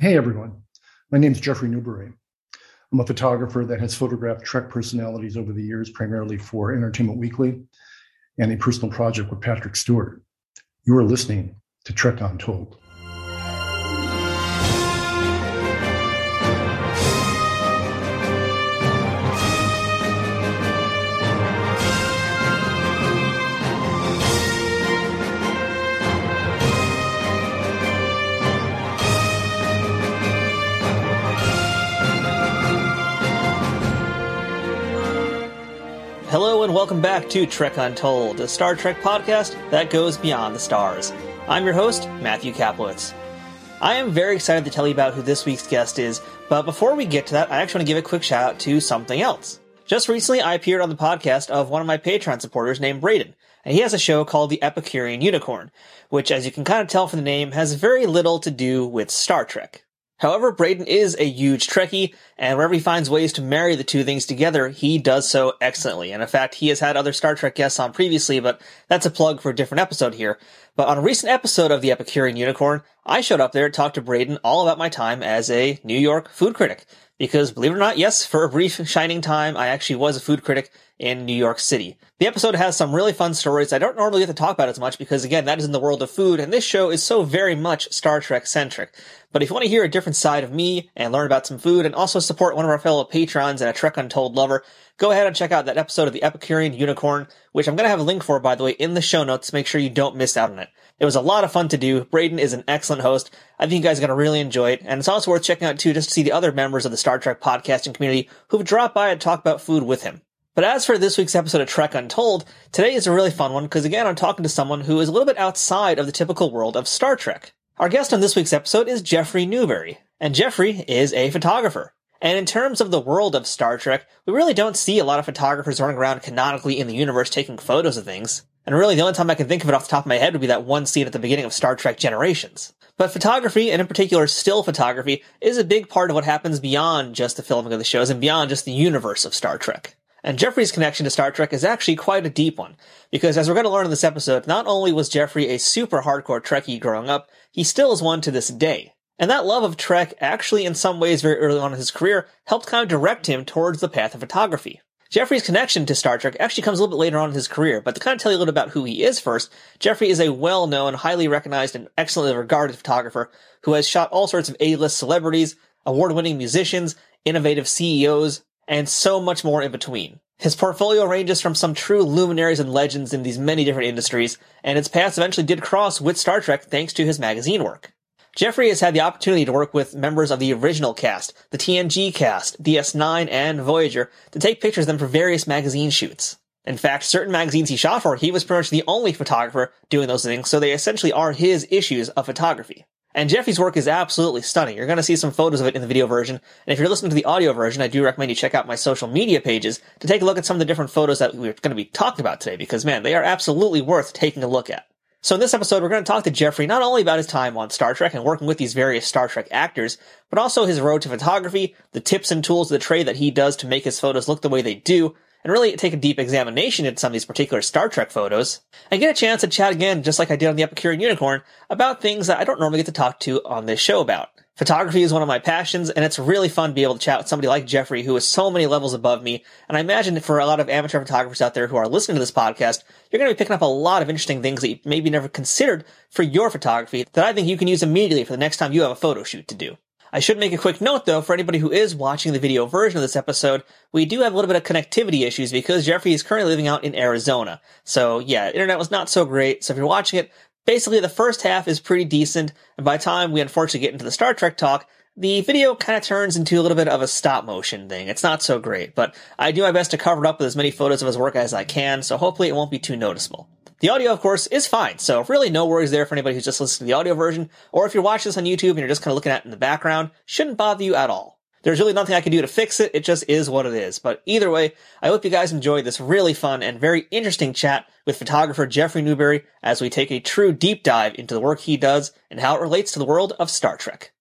Hey everyone, my name is Jeffery Newbury. I'm a photographer that has photographed Trek personalities over the years, primarily for Entertainment Weekly and a personal project with Patrick Stewart. You are listening to Trek Untold. Welcome back to Trek Untold, a Star Trek podcast that goes beyond the stars. I'm your host, Matthew Kaplowitz. I am very excited to tell you about who this week's guest is, but before we get to that, I actually want to give a quick shout out to something else. Just recently, I appeared on the podcast of one of my Patreon supporters named Braden, and he has a show called The Epicurean Unicorn, which, as you can kind of tell from the name, has very little to do with Star Trek. However, Braden is a huge Trekkie, and wherever he finds ways to marry the two things together, he does so excellently. And in fact, he has had other Star Trek guests on previously, but that's a plug for a different episode here. But on a recent episode of The Epicurean Unicorn, I showed up there to talk to Braden all about my time as a New York food critic. Because believe it or not, yes, for a brief shining time, I actually was a food critic in New York City. The episode has some really fun stories I don't normally get to talk about as much because again, that is in the world of food, and this show is so very much Star Trek centric. But if you want to hear a different side of me and learn about some food and also support one of our fellow patrons and a Trek Untold lover, go ahead and check out that episode of the Epicurean Unicorn, which I'm going to have a link for, by the way, in the show notes. Make sure you don't miss out on it. It was a lot of fun to do. Braden is an excellent host. I think you guys are going to really enjoy it. And it's also worth checking out too, just to see the other members of the Star Trek podcasting community who've dropped by and talked about food with him. But as for this week's episode of Trek Untold, today is a really fun one because again, I'm talking to someone who is a little bit outside of the typical world of Star Trek. Our guest on this week's episode is Jeffery Newbury, and Jeffrey is a photographer. And in terms of the world of Star Trek, we really don't see a lot of photographers running around canonically in the universe taking photos of things. And really, the only time I can think of it off the top of my head would be that one scene at the beginning of Star Trek Generations. But photography, and in particular still photography, is a big part of what happens beyond just the filming of the shows and beyond just the universe of Star Trek. And Jeffrey's connection to Star Trek is actually quite a deep one, because as we're going to learn in this episode, not only was Jeffrey a super hardcore Trekkie growing up, he still is one to this day. And that love of Trek actually in some ways very early on in his career helped kind of direct him towards the path of photography. Jeffrey's connection to Star Trek actually comes a little bit later on in his career, but to kind of tell you a little about who he is first, Jeffrey is a well-known, highly recognized, and excellently regarded photographer who has shot all sorts of A-list celebrities, award-winning musicians, innovative CEOs, and so much more in between. His portfolio ranges from some true luminaries and legends in these many different industries, and its paths eventually did cross with Star Trek thanks to his magazine work. Jeffrey has had the opportunity to work with members of the original cast, the TNG cast, DS9, and Voyager to take pictures of them for various magazine shoots. In fact, certain magazines he shot for, he was pretty much the only photographer doing those things, so they essentially are his issues of photography. And Jeffrey's work is absolutely stunning. You're going to see some photos of it in the video version. And if you're listening to the audio version, I do recommend you check out my social media pages to take a look at some of the different photos that we're going to be talking about today, because man, they are absolutely worth taking a look at. So in this episode, we're going to talk to Jeffrey not only about his time on Star Trek and working with these various Star Trek actors, but also his road to photography, the tips and tools of the trade that he does to make his photos look the way they do, and really take a deep examination into some of these particular Star Trek photos, and get a chance to chat again, just like I did on the Epicurean Unicorn, about things that I don't normally get to talk to on this show about. Photography is one of my passions, and it's really fun to be able to chat with somebody like Jeffrey, who is so many levels above me. And I imagine for a lot of amateur photographers out there who are listening to this podcast, you're going to be picking up a lot of interesting things that you maybe never considered for your photography that I think you can use immediately for the next time you have a photo shoot to do. I should make a quick note though, for anybody who is watching the video version of this episode, we do have a little bit of connectivity issues because Jeffrey is currently living out in Arizona. So yeah, internet was not so great. So if you're watching it, basically the first half is pretty decent. And by the time we unfortunately get into the Star Trek talk, the video kind of turns into a little bit of a stop motion thing. It's not so great, but I do my best to cover it up with as many photos of his work as I can, so hopefully it won't be too noticeable. The audio, of course, is fine, so really no worries there for anybody who's just listening to the audio version, or if you're watching this on YouTube and you're just kind of looking at it in the background, shouldn't bother you at all. There's really nothing I can do to fix it, it just is what it is. But either way, I hope you guys enjoyed this really fun and very interesting chat with photographer Jeffery Newbury as we take a true deep dive into the work he does and how it relates to the world of Star Trek.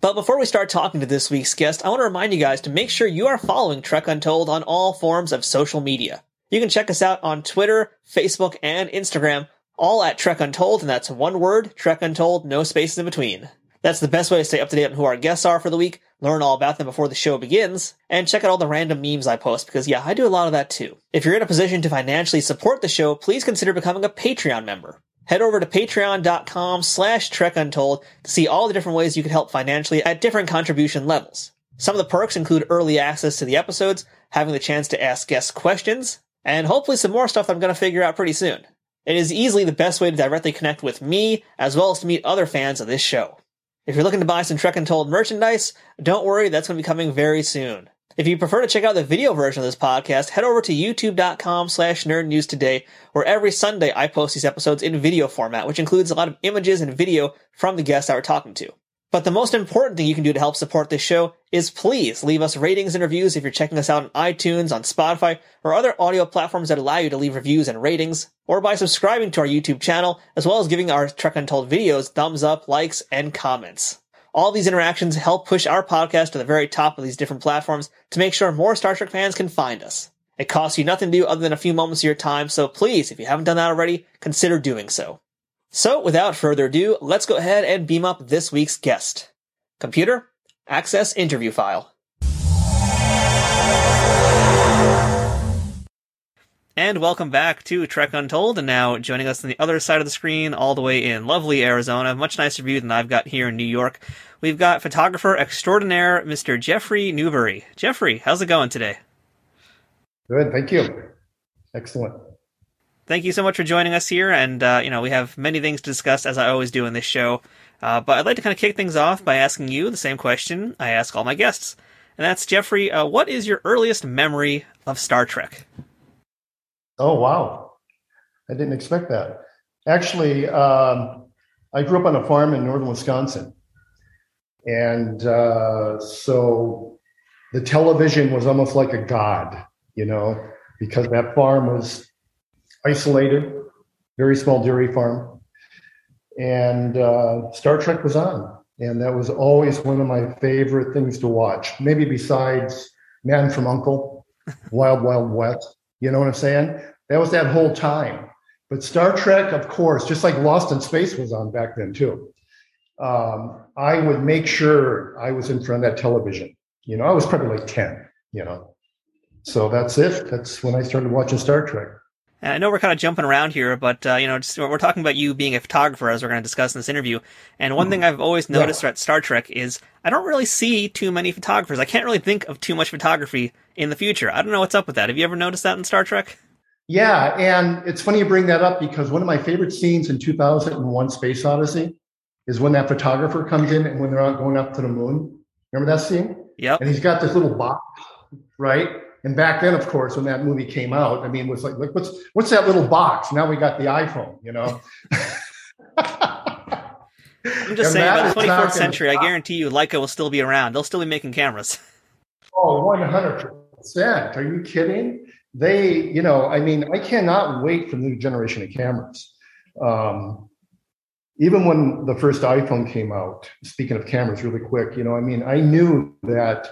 But before we start talking to this week's guest, I want to remind you guys to make sure you are following Trek Untold on all forms of social media. You can check us out on Twitter, Facebook, and Instagram, all at Trek Untold, and that's one word, Trek Untold, no spaces in between. That's the best way to stay up to date on who our guests are for the week, learn all about them before the show begins, and check out all the random memes I post because yeah, I do a lot of that too. If you're in a position to financially support the show, please consider becoming a Patreon member. Head over to patreon.com slash trekuntold to see all the different ways you can help financially at different contribution levels. Some of the perks include early access to the episodes, having the chance to ask guests questions, and hopefully some more stuff that I'm going to figure out pretty soon. It is easily the best way to directly connect with me, as well as to meet other fans of this show. If you're looking to buy some Trek Untold merchandise, don't worry, that's going to be coming very soon. If you prefer to check out the video version of this podcast, head over to youtube.com slash nerd news today, where every Sunday I post these episodes in video format, which includes a lot of images and video from the guests I were talking to. But the most important thing you can do to help support this show is please leave us ratings and reviews if you're checking us out on iTunes, on Spotify, or other audio platforms that allow you to leave reviews and ratings, or by subscribing to our YouTube channel, as well as giving our Trek Untold videos thumbs up, likes, and comments. All these interactions help push our podcast to the very top of these different platforms to make sure more Star Trek fans can find us. It costs you nothing to do other than a few moments of your time, so please, if you haven't done that already, consider doing so. So, without further ado, let's go ahead and beam up this week's guest. Computer, access interview file. And welcome back to Trek Untold, and now joining us on the other side of the screen, all the way in lovely Arizona, much nicer view than I've got here in New York. We've got photographer extraordinaire, Mr. Jeffery Newbury. Jeffrey, how's it going today? Good, thank you. Excellent thank you so much for joining us here. And, uh, you know, we have many things to discuss, as I always do in this show. Uh, but I'd like to kind of kick things off by asking you the same question I ask all my guests. And that's, Jeffrey, uh, what is your earliest memory of Star Trek? Oh, wow. I didn't expect that. Actually, um, I grew up on a farm in northern Wisconsin. And uh, so the television was almost like a god, you know, because that farm was isolated, very small dairy farm. And uh, Star Trek was on. And that was always one of my favorite things to watch, maybe besides Man from Uncle, Wild Wild West. You know what I'm saying? That was that whole time. But Star Trek, of course, just like Lost in Space was on back then too. Um, I would make sure I was in front of that television. You know, I was probably like 10, you know. So that's it. That's when I started watching Star Trek. And I know we're kind of jumping around here, but uh, you know, just, we're talking about you being a photographer as we're going to discuss in this interview. And one mm-hmm. thing I've always noticed yeah. at Star Trek is I don't really see too many photographers. I can't really think of too much photography in the future. I don't know what's up with that. Have you ever noticed that in Star Trek? Yeah, and it's funny you bring that up because one of my favorite scenes in 2001: Space Odyssey is when that photographer comes in and when they're going up to the moon. Remember that scene? Yeah. And he's got this little box, right? And back then, of course, when that movie came out, I mean, it was like, like what's what's that little box? Now we got the iPhone, you know. I'm just saying, by the 24th century, I guarantee you, Leica will still be around. They'll still be making cameras. Oh, 100 percent. Are you kidding? They, you know, I mean, I cannot wait for the new generation of cameras. Um, even when the first iPhone came out, speaking of cameras, really quick, you know, I mean, I knew that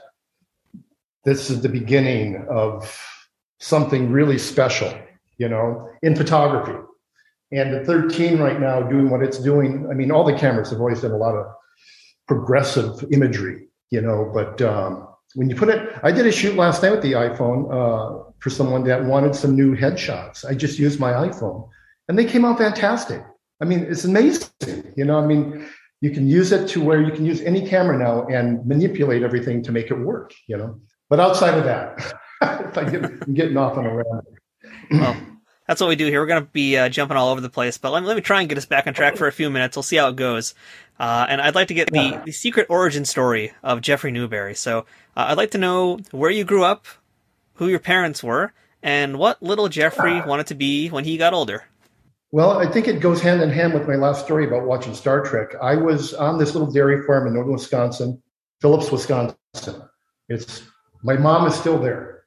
this is the beginning of something really special, you know, in photography. And the 13 right now doing what it's doing, I mean, all the cameras have always done a lot of progressive imagery, you know, but um, when you put it, I did a shoot last night with the iPhone uh, for someone that wanted some new headshots. I just used my iPhone and they came out fantastic. I mean, it's amazing, you know, I mean, you can use it to where you can use any camera now and manipulate everything to make it work, you know. But outside of that, I'm getting off on a rant. Well, that's what we do here. We're going to be uh, jumping all over the place, but let me, let me try and get us back on track for a few minutes. We'll see how it goes. Uh, and I'd like to get the, the secret origin story of Jeffery Newbury. So uh, I'd like to know where you grew up, who your parents were, and what little Jeffrey wanted to be when he got older. Well, I think it goes hand in hand with my last story about watching Star Trek. I was on this little dairy farm in northern Wisconsin, Phillips, Wisconsin. It's my mom is still there.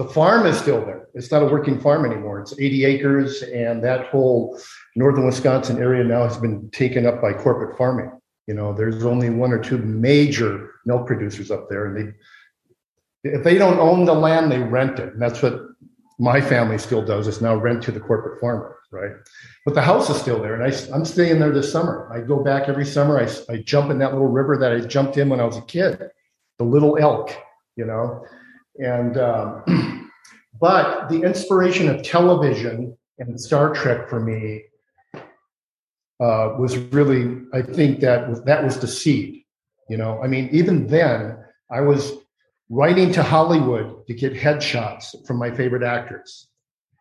The farm is still there. It's not a working farm anymore. It's 80 acres, and that whole northern Wisconsin area now has been taken up by corporate farming. You know, there's only one or two major milk producers up there, and they, if they don't own the land, they rent it, and that's what my family still does. Is now rent to the corporate farmer. right? But the house is still there, and I, I'm staying there this summer. I go back every summer. I, I jump in that little river that I jumped in when I was a kid, the Little Elk, you know. And um, but the inspiration of television and Star Trek for me uh, was really, I think that was, that was the seed. You know, I mean, even then, I was writing to Hollywood to get headshots from my favorite actors,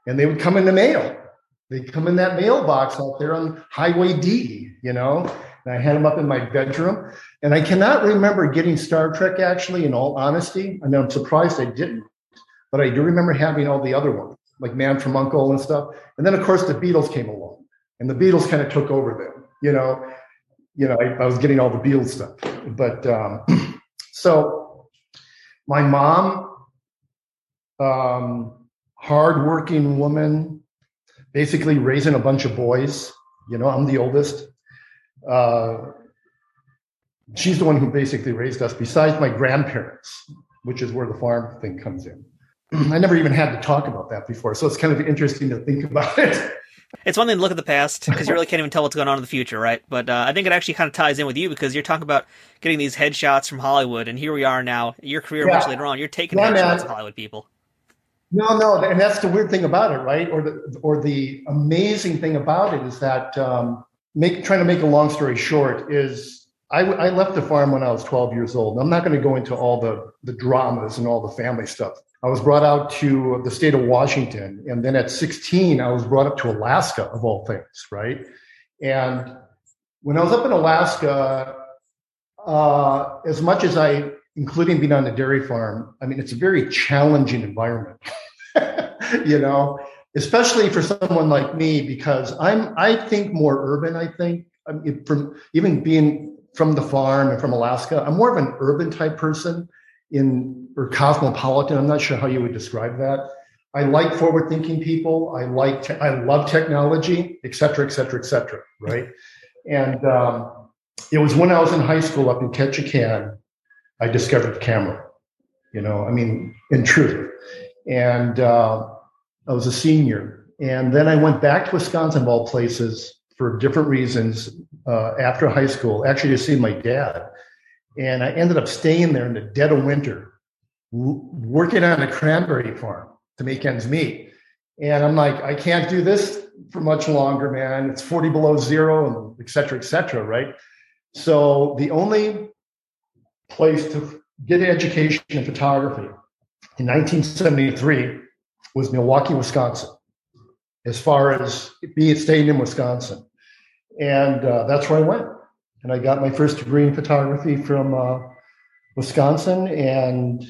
and they would come in the mail. They'd come in that mailbox out there on Highway D. You know, and I had them up in my bedroom. And I cannot remember getting Star Trek. Actually, in all honesty, I mean, I'm surprised I didn't, but I do remember having all the other ones, like Man from Uncle and stuff. And then, of course, the Beatles came along and the Beatles kind of took over them. You know, you know, I, I was getting all the Beatles stuff, but um, so my mom, um, hardworking woman, basically raising a bunch of boys. You know, I'm the oldest. Uh, she's the one who basically raised us, besides my grandparents, which is where the farm thing comes in. I never even had to talk about that before, so it's kind of interesting to think about it. It's one thing to look at the past because you really can't even tell what's going on in the future, right? But uh, I think it actually kind of ties in with you because you're talking about getting these headshots from Hollywood, and here we are now. Your career yeah. much later on, you're taking yeah, headshots of Hollywood people. No, no, and that's the weird thing about it, right? Or the or the amazing thing about it is that um, make trying to make a long story short is I, I left the farm when I was 12 years old. I'm not going to go into all the the dramas and all the family stuff. I was brought out to the state of Washington. And then at 16, I was brought up to Alaska, of all things, right? And when I was up in Alaska, uh, as much as I, including being on the dairy farm, I mean, it's a very challenging environment, you know, especially for someone like me, because I'm, I think more urban, I think, I mean, from even being from the farm and from Alaska, I'm more of an urban type person in or cosmopolitan. I'm not sure how you would describe that. I like forward thinking people. I like, te- I love technology, et cetera, et cetera, et cetera. Right. And um, it was when I was in high school up in Ketchikan, I discovered the camera, you know, I mean, in truth. And uh, I was a senior. And then I went back to Wisconsin, of all places, for different reasons uh, after high school, actually to see my dad. And I ended up staying there in the dead of winter, working on a cranberry farm to make ends meet. And I'm like, I can't do this for much longer, man. It's 40 below zero and et cetera, et cetera, right? So the only place to get education in photography in 1973 was Milwaukee, Wisconsin, as far as being staying in Wisconsin. And uh, that's where I went and I got my first degree in photography from uh, Wisconsin, and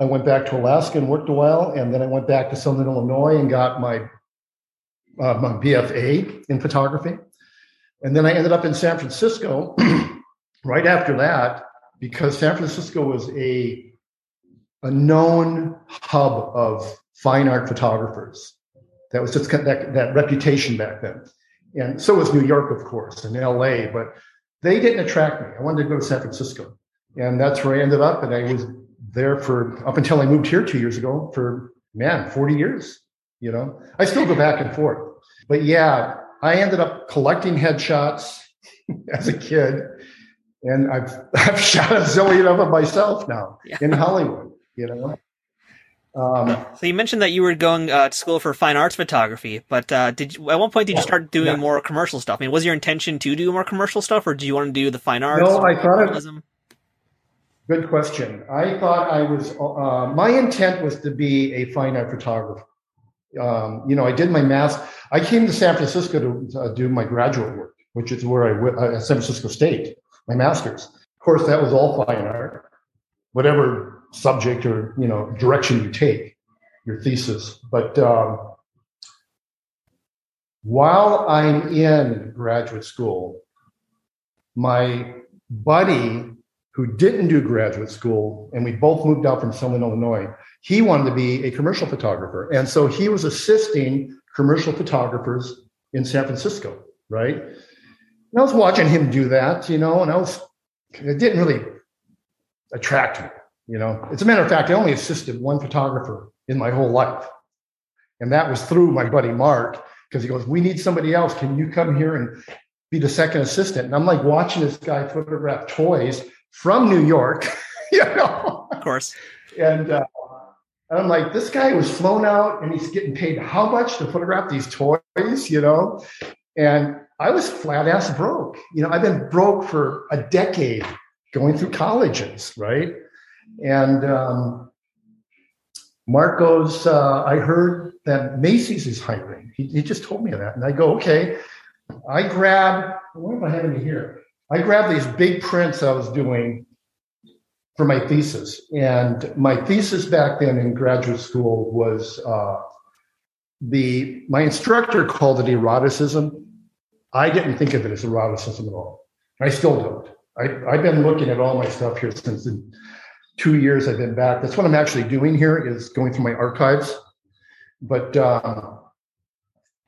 I went back to Alaska and worked a while, and then I went back to Southern Illinois and got my uh, my BFA in photography, and then I ended up in San Francisco right after that because San Francisco was a a known hub of fine art photographers. That was just that, that reputation back then. And so was New York, of course, and LA. But they didn't attract me. I wanted to go to San Francisco. And that's where I ended up. And I was there for up until I moved here two years ago for man, 40 years. You know, I still go back and forth. But yeah, I ended up collecting headshots as a kid. And I've I've shot a zillion of them myself now yeah. in Hollywood, you know. Um, so you mentioned that you were going uh, to school for fine arts photography, but uh, did you, at one point did you start doing yeah. more commercial stuff? I mean, was your intention to do more commercial stuff, or do you want to do the fine arts? No, I thought it. Good question. I thought I was. Uh, my intent was to be a fine art photographer. Um, you know, I did my math. I came to San Francisco to uh, do my graduate work, which is where I went uh, at San Francisco State, my master's. Of course, that was all fine art. Whatever subject or you know direction you take your thesis. But um, while i'm in graduate school my buddy who didn't do graduate school and we both moved out from southern illinois he wanted to be a commercial photographer. And so he was assisting commercial photographers in san francisco right? And i was watching him do that you know and i was it didn't really attract me you know, as a matter of fact, I only assisted one photographer in my whole life. And that was through my buddy Mark, because he goes, We need somebody else. Can you come here and be the second assistant? And I'm like watching this guy photograph toys from New York, you know. Of course. and uh, I'm like, this guy was flown out and he's getting paid how much to photograph these toys, you know? And I was flat ass broke. You know, I've been broke for a decade going through colleges, right? And um, Mark goes, uh, I heard that Macy's is hiring. He, he, just told me that. And I go, okay. I grab, what am I having here? I grab these big prints I was doing for my thesis. And my thesis back then in graduate school was uh, the, my instructor called it eroticism. I didn't think of it as eroticism at all. I still don't. I, I've been looking at all my stuff here since the two years I've been back. That's what I'm actually doing here is going through my archives. But um,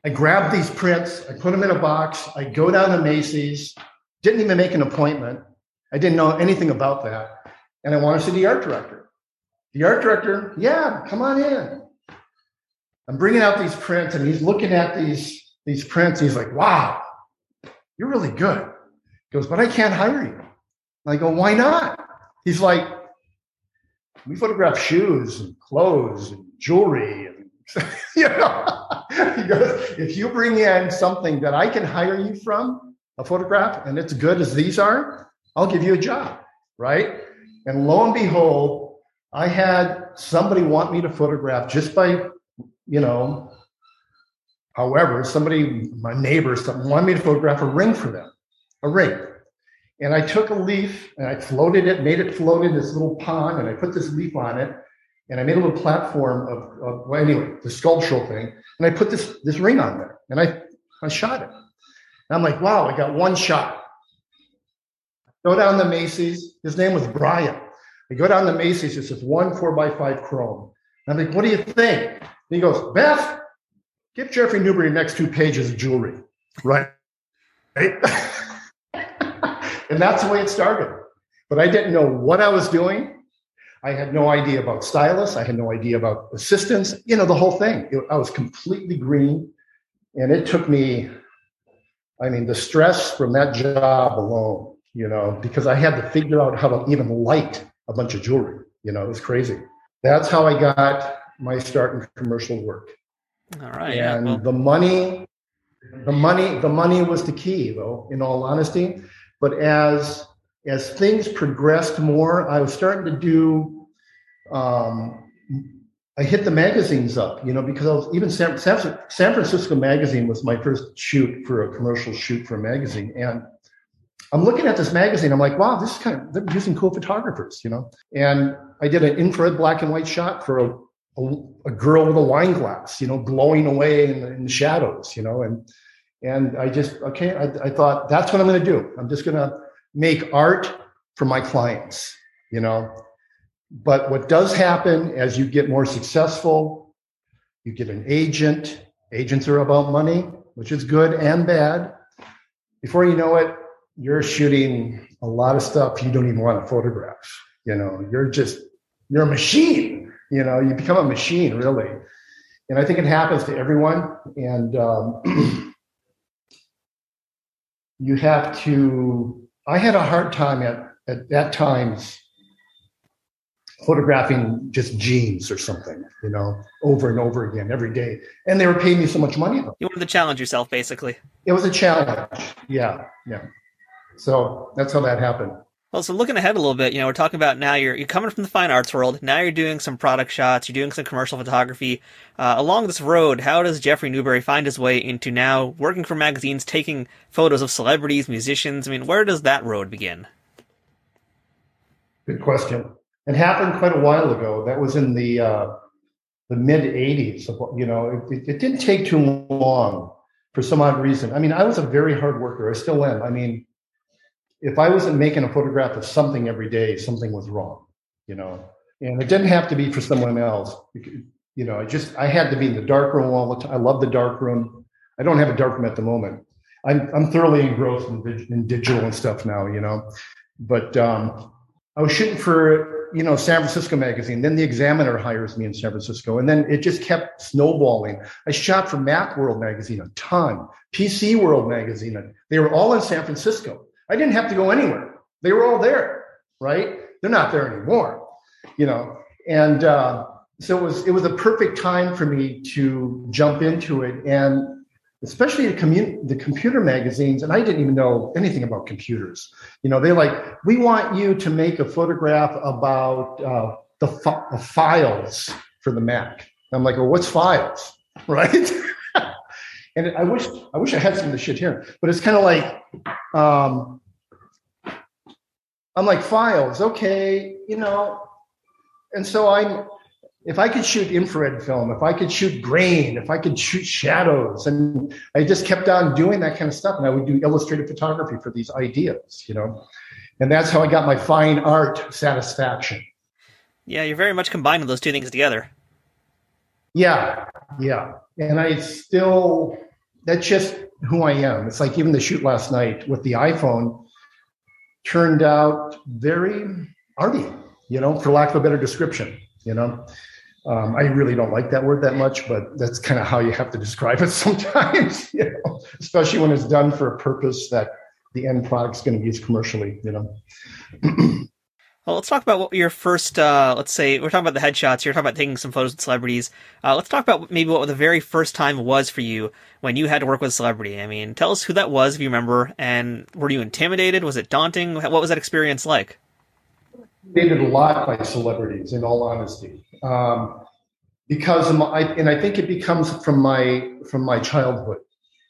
I grabbed these prints, I put them in a box, I go down to Macy's, didn't even make an appointment. I didn't know anything about that. And I want to see the art director. The art director, yeah, come on in. I'm bringing out these prints and he's looking at these, these prints. he's like, wow, you're really good. He goes, but I can't hire you. I go, why not? He's like, we photograph shoes and clothes and jewelry and you know goes, if you bring in something that I can hire you from, a photograph, and it's good as these are, I'll give you a job. Right. And lo and behold, I had somebody want me to photograph just by, you know, however, somebody, my neighbor, something wanted me to photograph a ring for them, a ring. And I took a leaf and I floated it, made it float in this little pond, and I put this leaf on it, and I made a little platform of, of well, anyway, the sculptural thing, and I put this this ring on there, and I I shot it. And I'm like, wow, I got one shot. Go down to Macy's. His name was Brian. I go down to Macy's. It's this one four by five chrome. And I'm like, what do you think? And he goes, Beth, give Jeffery Newbury the next two pages of jewelry. Right. Right. And that's the way it started. But I didn't know what I was doing. I had no idea about stylists. I had no idea about assistants, you know, the whole thing. It, I was completely green. And it took me, I mean, the stress from that job alone, you know, because I had to figure out how to even light a bunch of jewelry. You know, it was crazy. That's how I got my start in commercial work. All right. And yeah, well. the money, the money, the money was the key, though, in all honesty. But as as things progressed more, I was starting to do. Um, I hit the magazines up, you know, because I was even San, San, San Francisco Magazine was my first shoot for a commercial shoot for a magazine, and I'm looking at this magazine. I'm like, wow, this is kind of they're using cool photographers, you know. And I did an infrared black and white shot for a, a, a girl with a wine glass, you know, glowing away in in the shadows, you know, and and I just, okay, I, I thought that's what I'm going to do. I'm just going to make art for my clients, you know. But what does happen as you get more successful, you get an agent. Agents are about money, which is good and bad. Before you know it, you're shooting a lot of stuff you don't even want to photograph. You know, you're just, you're a machine. You know, you become a machine, really. And I think it happens to everyone. And um, you have to i had a hard time at at that times photographing just jeans or something you know over and over again every day. And they were paying me so much money you wanted to challenge yourself basically. It was a challenge. Yeah yeah. So that's how that happened well, so looking ahead a little bit, you know, we're talking about now you're you're coming from the fine arts world. Now you're doing some product shots. You're doing some commercial photography. Uh, along this road, how does Jeffery Newbury find his way into now working for magazines, taking photos of celebrities, musicians? I mean, where does that road begin? Good question. It happened quite a while ago. That was in the uh, the mid '80s. You know, it, it didn't take too long for some odd reason. I mean, I was a very hard worker. I still am. I mean if I wasn't making a photograph of something every day, something was wrong, you know. And it didn't have to be for someone else. You know, I just I had to be in the dark room all the time. I love the dark room. I don't have a dark room at the moment. I'm I'm thoroughly engrossed in, in digital and stuff now, you know. But um, I was shooting for you know San Francisco magazine. Then the Examiner hires me in San Francisco, and then it just kept snowballing. I shot for Macworld magazine a ton, PC World magazine. They were all in San Francisco. I didn't have to go anywhere. They were all there, right? They're not there anymore, you know. And uh, so it was it was a perfect time for me to jump into it, and especially the, commun- the computer magazines, and I didn't even know anything about computers. You know, they like, we want you to make a photograph about uh, the, fi- the, files for the Mac. I'm like, well, what's files, right? And I wish I wish I had some of the shit here, but it's kind of like, um, I'm like files, okay, you know, and so I'm if I could shoot infrared film, if I could shoot grain, if I could shoot shadows, and I just kept on doing that kind of stuff, and I would do illustrated photography for these ideas, you know, and that's how I got my fine art satisfaction. Yeah, you're very much combining those two things together. Yeah, yeah, and I still that's just who I am. It's like even the shoot last night with the iPhone turned out very arty, you know, for lack of a better description, you know. Um, I really don't like that word that much, but that's kind of how you have to describe it sometimes, you know, especially when it's done for a purpose that the end product is going to be used commercially, you know. well, let's talk about what your first, uh, let's say, we're talking about the headshots, you're talking about taking some photos with celebrities. Uh, let's talk about maybe what the very first time was for you when you had to work with a celebrity. I mean, tell us who that was, if you remember, and were you intimidated? Was it daunting? What was that experience like? Intimidated a lot by celebrities, in all honesty um, because my, and I think it becomes from my from my childhood,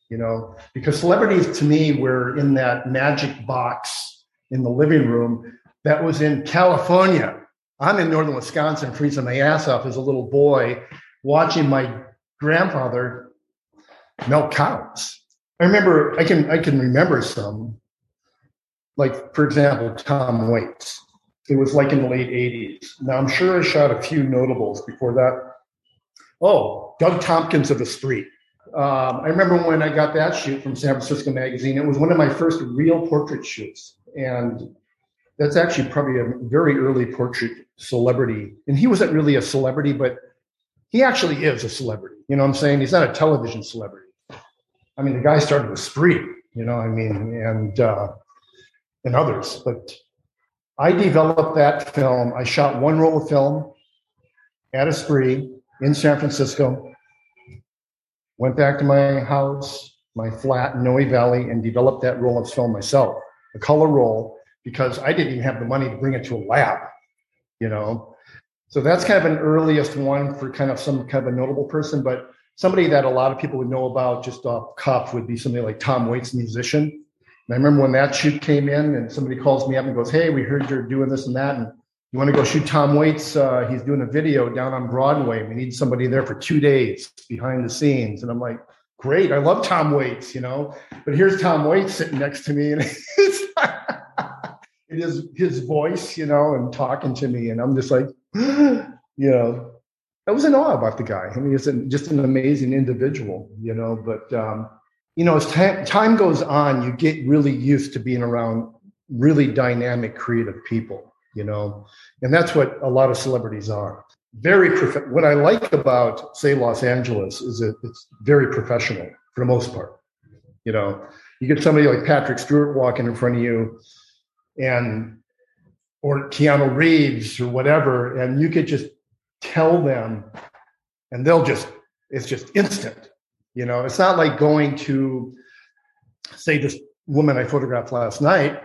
you know, because celebrities to me were in that magic box in the living room that was in California. I'm in northern Wisconsin, freezing my ass off as a little boy, watching my grandfather milk cows. I remember I can I can remember some, like for example, Tom Waits. It was like in the late 80s. Now, I'm sure I shot a few notables before that. Oh, Doug Tompkins of the Street. Um, I remember when I got that shoot from San Francisco Magazine. It was one of my first real portrait shoots. And that's actually probably a very early portrait celebrity. And he wasn't really a celebrity, but he actually is a celebrity. You know what I'm saying? He's not a television celebrity. I mean, the guy started with Esprit, you know, I mean, and uh, and others. But I developed that film. I shot one roll of film at Esprit in San Francisco, went back to my house, my flat in Noe Valley, and developed that roll of film myself, a color roll, because I didn't even have the money to bring it to a lab, you know. So that's kind of an earliest one for kind of some kind of a notable person, but somebody that a lot of people would know about just off cuff would be somebody like Tom Waits, musician. And I remember when that shoot came in and somebody calls me up and goes, Hey, we heard you're doing this and that. And you want to go shoot Tom Waits? Uh, he's doing a video down on Broadway. We need somebody there for two days behind the scenes. And I'm like, Great. I love Tom Waits, you know, but here's Tom Waits sitting next to me and it's, it is his voice, you know, and talking to me. And I'm just like, you know, I was in awe about the guy. I mean, he's just an amazing individual, you know, but, um, you know, as time, time goes on, you get really used to being around really dynamic, creative people, you know, and that's what a lot of celebrities are. Very prof- what I like about, say, Los Angeles is that it's very professional for the most part. You know, you get somebody like Patrick Stewart walking in front of you, and or Keanu Reeves or whatever, and you could just tell them, and they'll just it's just instant you know, it's not like going to, say, this woman I photographed last night.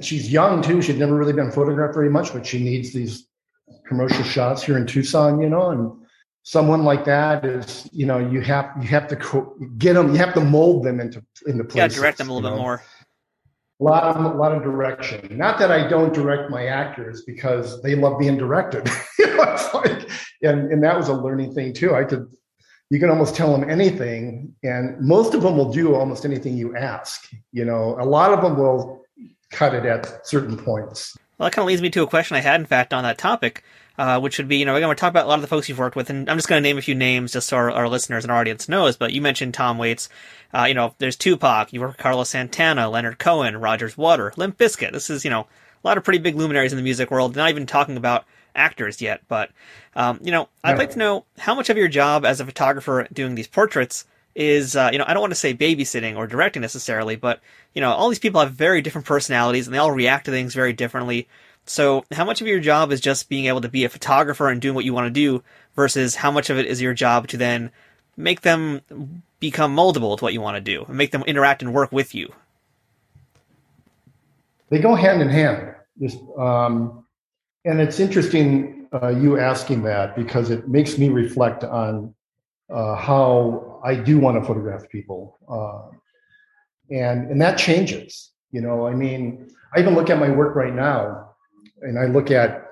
She's young too. She'd never really been photographed very much, but she needs these commercial shots here in Tucson, you know, and someone like that is, you know, you have you have to get them, you have to mold them into into place. Yeah, direct them a little bit know? more. A lot of a lot of direction. Not that I don't direct my actors because they love being directed. you know, like, and and that was a learning thing too. I could you can almost tell them anything and most of them will do almost anything you ask you know a lot of them will cut it at certain points well that kind of leads me to a question i had in fact on that topic uh, which would be you know we're going to talk about a lot of the folks you've worked with and i'm just going to name a few names just so our, our listeners and our audience knows but you mentioned tom waits uh, you know there's tupac you work with carlos santana leonard cohen Roger Waters limp bizkit this is you know a lot of pretty big luminaries in the music world. Not even talking about actors yet, but um, you know, I'd like to know how much of your job as a photographer doing these portraits is, uh, you know, I don't want to say babysitting or directing necessarily, but you know, all these people have very different personalities and they all react to things very differently. So, how much of your job is just being able to be a photographer and doing what you want to do versus how much of it is your job to then make them become moldable to what you want to do and make them interact and work with you? They go hand in hand. Um, and it's interesting uh, you asking that because it makes me reflect on uh, how I do want to photograph people, uh, and and that changes. You know, I mean, I even look at my work right now, and I look at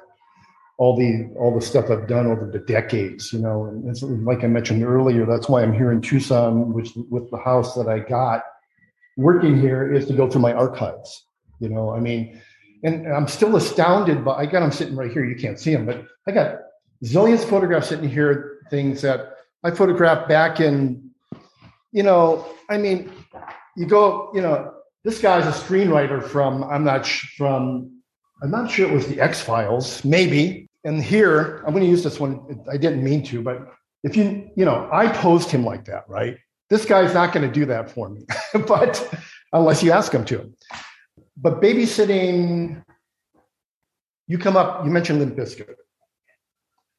all the all the stuff I've done over the decades, you know, and like I mentioned earlier, that's why I'm here in Tucson, which with the house that I got working here is to go through my archives. You know, I mean, and I'm still astounded, but I got them sitting right here. You can't see them, but I got zillions of photographs sitting here, things that I photographed back in, you know, I mean, you go, you know, this guy's a screenwriter from, I'm not from, I'm not sure it was the X Files, maybe, and here I'm going to use this one. I didn't mean to, but if you, you know, I posed him like that, right? This guy's not going to do that for me, but unless you ask him to. But babysitting, you come up, you mentioned Limp Bizkit.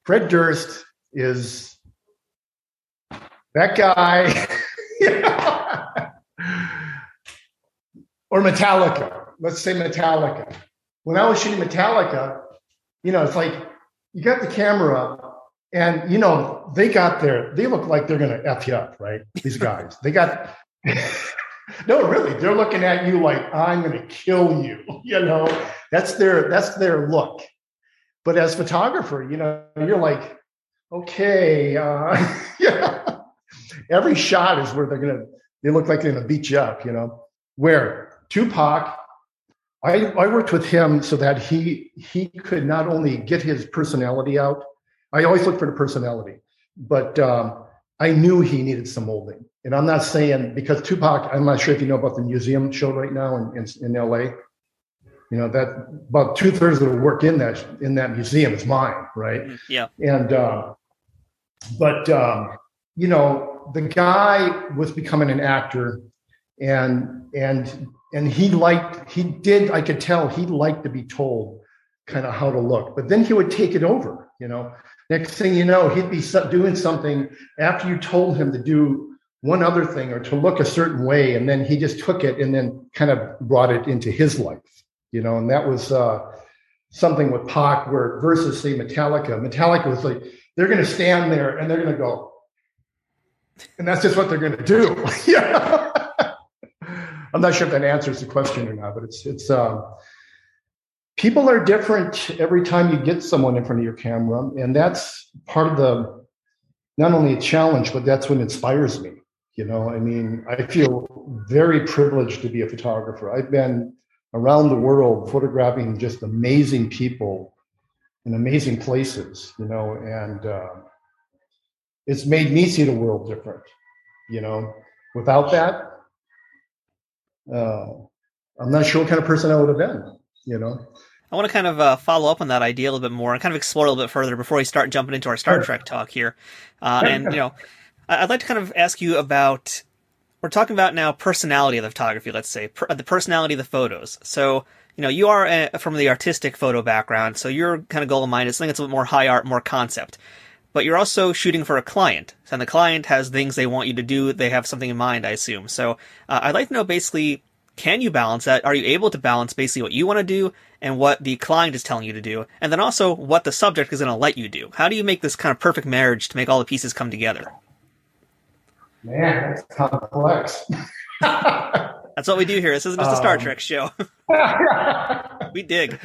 Fred Durst is that guy. or Metallica. Let's say Metallica. When I was shooting Metallica, you know, it's like you got the camera up and you know they got there they look like they're gonna f you up right? These guys. They got no really they're looking at you like i'm gonna kill you you know? That's their that's their look. But as photographer you know you're like okay uh yeah every shot is where they're gonna they look like they're gonna beat you up you know? Where tupac I, I worked with him so that he he could not only get his personality out. I always look for the personality, but um, I knew he needed some molding. And I'm not saying because Tupac. I'm not sure if you know about the museum show right now in in, in L.A. You know that about two thirds of the work in that in that museum is mine, right? Mm, yeah. And uh, but um, you know the guy was becoming an actor, and and and he liked he did i could tell he liked to be told kind of how to look. But then he would take it over you know. Next thing you know he'd be doing something after you told him to do one other thing or to look a certain way and then he just took it and then kind of brought it into his life you know. And that was uh, something with Pac where versus say Metallica. Metallica was like they're going to stand there and they're going to go and that's just what they're going to do. Yeah I'm not sure if that answers the question or not, but it's it's um, people are different every time you get someone in front of your camera, and that's part of the not only a challenge, but that's what inspires me. You know, I mean, I feel very privileged to be a photographer. I've been around the world photographing just amazing people in amazing places, you know, and uh, it's made me see the world different. You know, without that, uh, I'm not sure what kind of person I would have been, you know. I want to kind of uh, follow up on that idea a little bit more and kind of explore a little bit further before we start jumping into our Star sure. Trek talk here. Uh, and, you know, I'd like to kind of ask you about we're talking about now personality of the photography, let's say, per, the personality of the photos. So, you know, you are a, from the artistic photo background, so you're kind of goal minded, something that's a bit more high art, more concept. But you're also shooting for a client, and the client has things they want you to do. They have something in mind, I assume. So, uh, I'd like to know basically can you balance that? Are you able to balance basically what you want to do and what the client is telling you to do? And then also what the subject is going to let you do? How do you make this kind of perfect marriage to make all the pieces come together? Man, that's complex. that's what we do here. This isn't just a Star um, Trek show. we dig.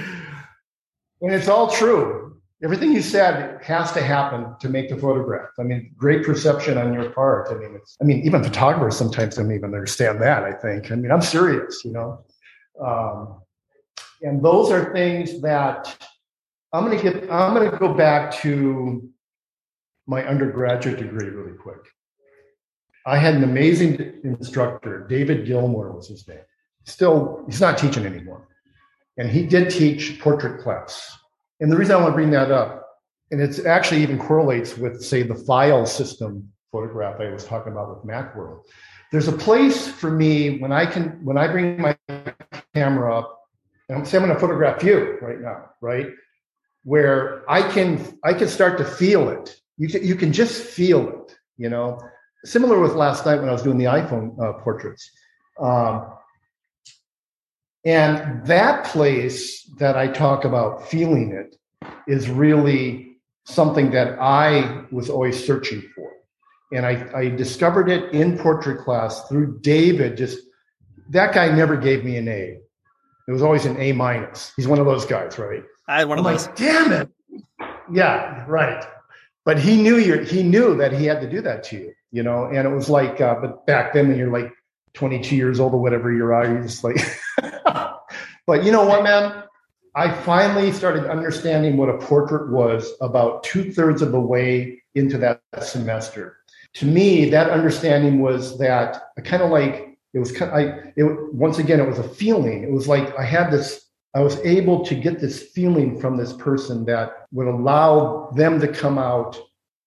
And it's all true everything you said has to happen to make the photograph. I mean, great perception on your part. I mean, it's, I mean, even photographers sometimes don't even understand that. I think. I mean, I'm serious, you know. Um, and those are things that I'm to get. I'm going to go back to my undergraduate degree really quick. I had an amazing instructor, David Gilmore was his name. Still, he's not teaching anymore. and he did teach portrait class. And the reason I want to bring that up, and it's actually even correlates with, say, the file system photograph I was talking about with Macworld. There's a place for me when I can when I bring my camera up, and I'm saying I'm going to photograph you right now, right? Where I can I can start to feel it. You can, you can just feel it, you know. Similar with last night when I was doing the iPhone uh, portraits. Um, and that place that I talk about feeling it is really something that I was always searching for. And I, I discovered it in portrait class through David. Just that guy never gave me an A. It was always an A minus. He's one of those guys, right? I had one I'm of those. like, damn it. Yeah, right. But he knew you he knew that he had to do that to you, you know, and it was like, uh, but back then when you're like 22 years old or whatever you are, you're just like, but you know what, man? I finally started understanding what a portrait was about two thirds of the way into that semester. To me, that understanding was that I kind of like it was kind of, I it once again it was a feeling. It was like I had this I was able to get this feeling from this person that would allow them to come out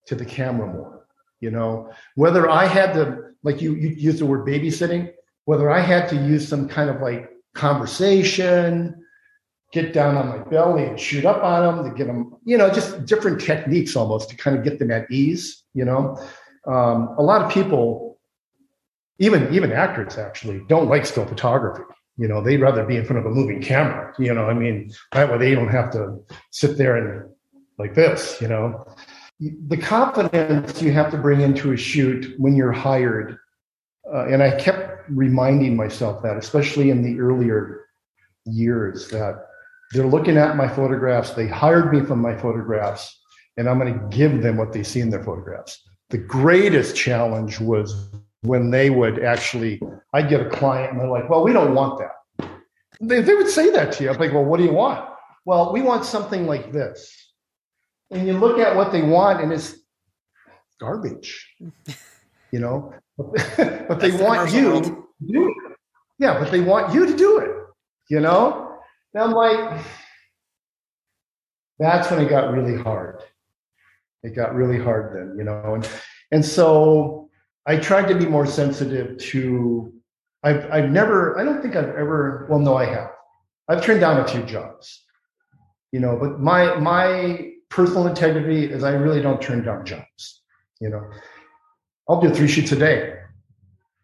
to the camera more. You know, whether I had to like you you use the word babysitting, whether I had to use some kind of like conversation, get down on my belly and shoot up on them to get them, you know, just different techniques almost to kind of get them at ease, you know. Um, a lot of people, even even actors actually, don't like still photography. You know, they'd rather be in front of a moving camera. You know, I mean, that way they don't have to sit there and like this. You know, the confidence you have to bring into a shoot when you're hired, uh, and I kept reminding myself that, especially in the earlier years, that they're looking at my photographs. They hired me from my photographs, and I'm going to give them what they see in their photographs. The greatest challenge was when they would actually, I'd get a client and they're like, well, we don't want that. They, they would say that to you. I'm like, well, what do you want? Well, we want something like this. And you look at what they want and it's garbage, you know, but they the want commercial you to do it. Yeah, but they want you to do it, you know? And I'm like, that's when it got really hard. It got really hard then, you know. And and so I tried to be more sensitive to I've I've never I don't think I've ever well no I have. I've turned down a few jobs. You know, but my my personal integrity is I really don't turn down jobs. You know. I'll do three shoots a day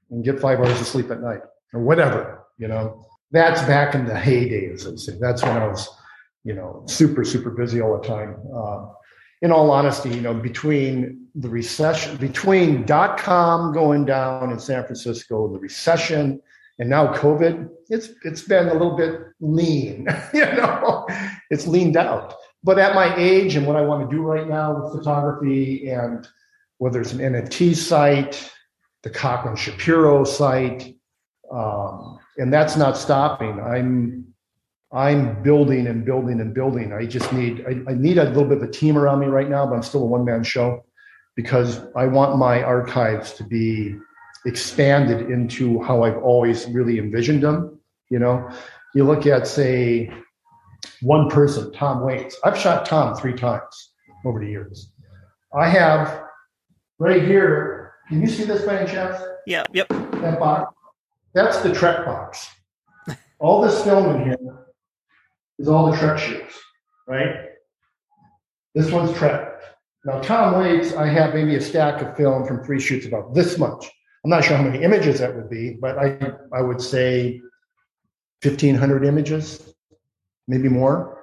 and get five hours of sleep at night or whatever, you know that's back in the heydays. I'd say that's when I was, you know, super super busy all the time. Uh, in all honesty, you know, between the recession, between dot com going down in San Francisco, the recession, and now COVID, it's it's been a little bit lean. you know, it's leaned out. But at my age and what I want to do right now with photography, and whether it's an NFT site, the Cochran Shapiro site, um, and that's not stopping. I'm I'm building and building and building. I just need I, I need a little bit of a team around me right now, but I'm still a one man show because I want my archives to be expanded into how I've always really envisioned them. You know, you look at say one person, Tom Waits. I've shot Tom three times over the years. I have right here. Can you see this by any chance? Yeah, yep. That box. That's the Trek box. All this film in here is all the Trek shoots, right? This one's Trek. Now, Tom Waits, I have maybe a stack of film from three shoots about this much. I'm not sure how many images that would be, but I, I would say 1,500 images, maybe more.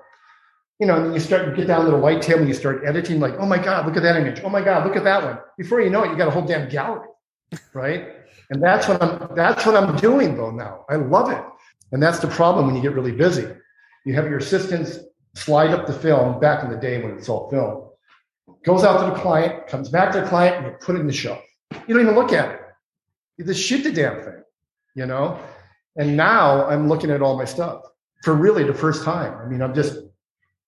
You know, and then you start to get down to the white table and you start editing, like, oh my God, look at that image. Oh my God, look at that one. Before you know it, you got a whole damn gallery, right? And that's what I'm that's what I'm doing though now. I love it. And that's the problem when you get really busy. You have your assistants slide up the film back in the day when it's all film, goes out to the client, comes back to the client, and you put it in the shelf. You don't even look at it. You just shoot the damn thing, you know? And now I'm looking at all my stuff for really the first time. I mean, I'm just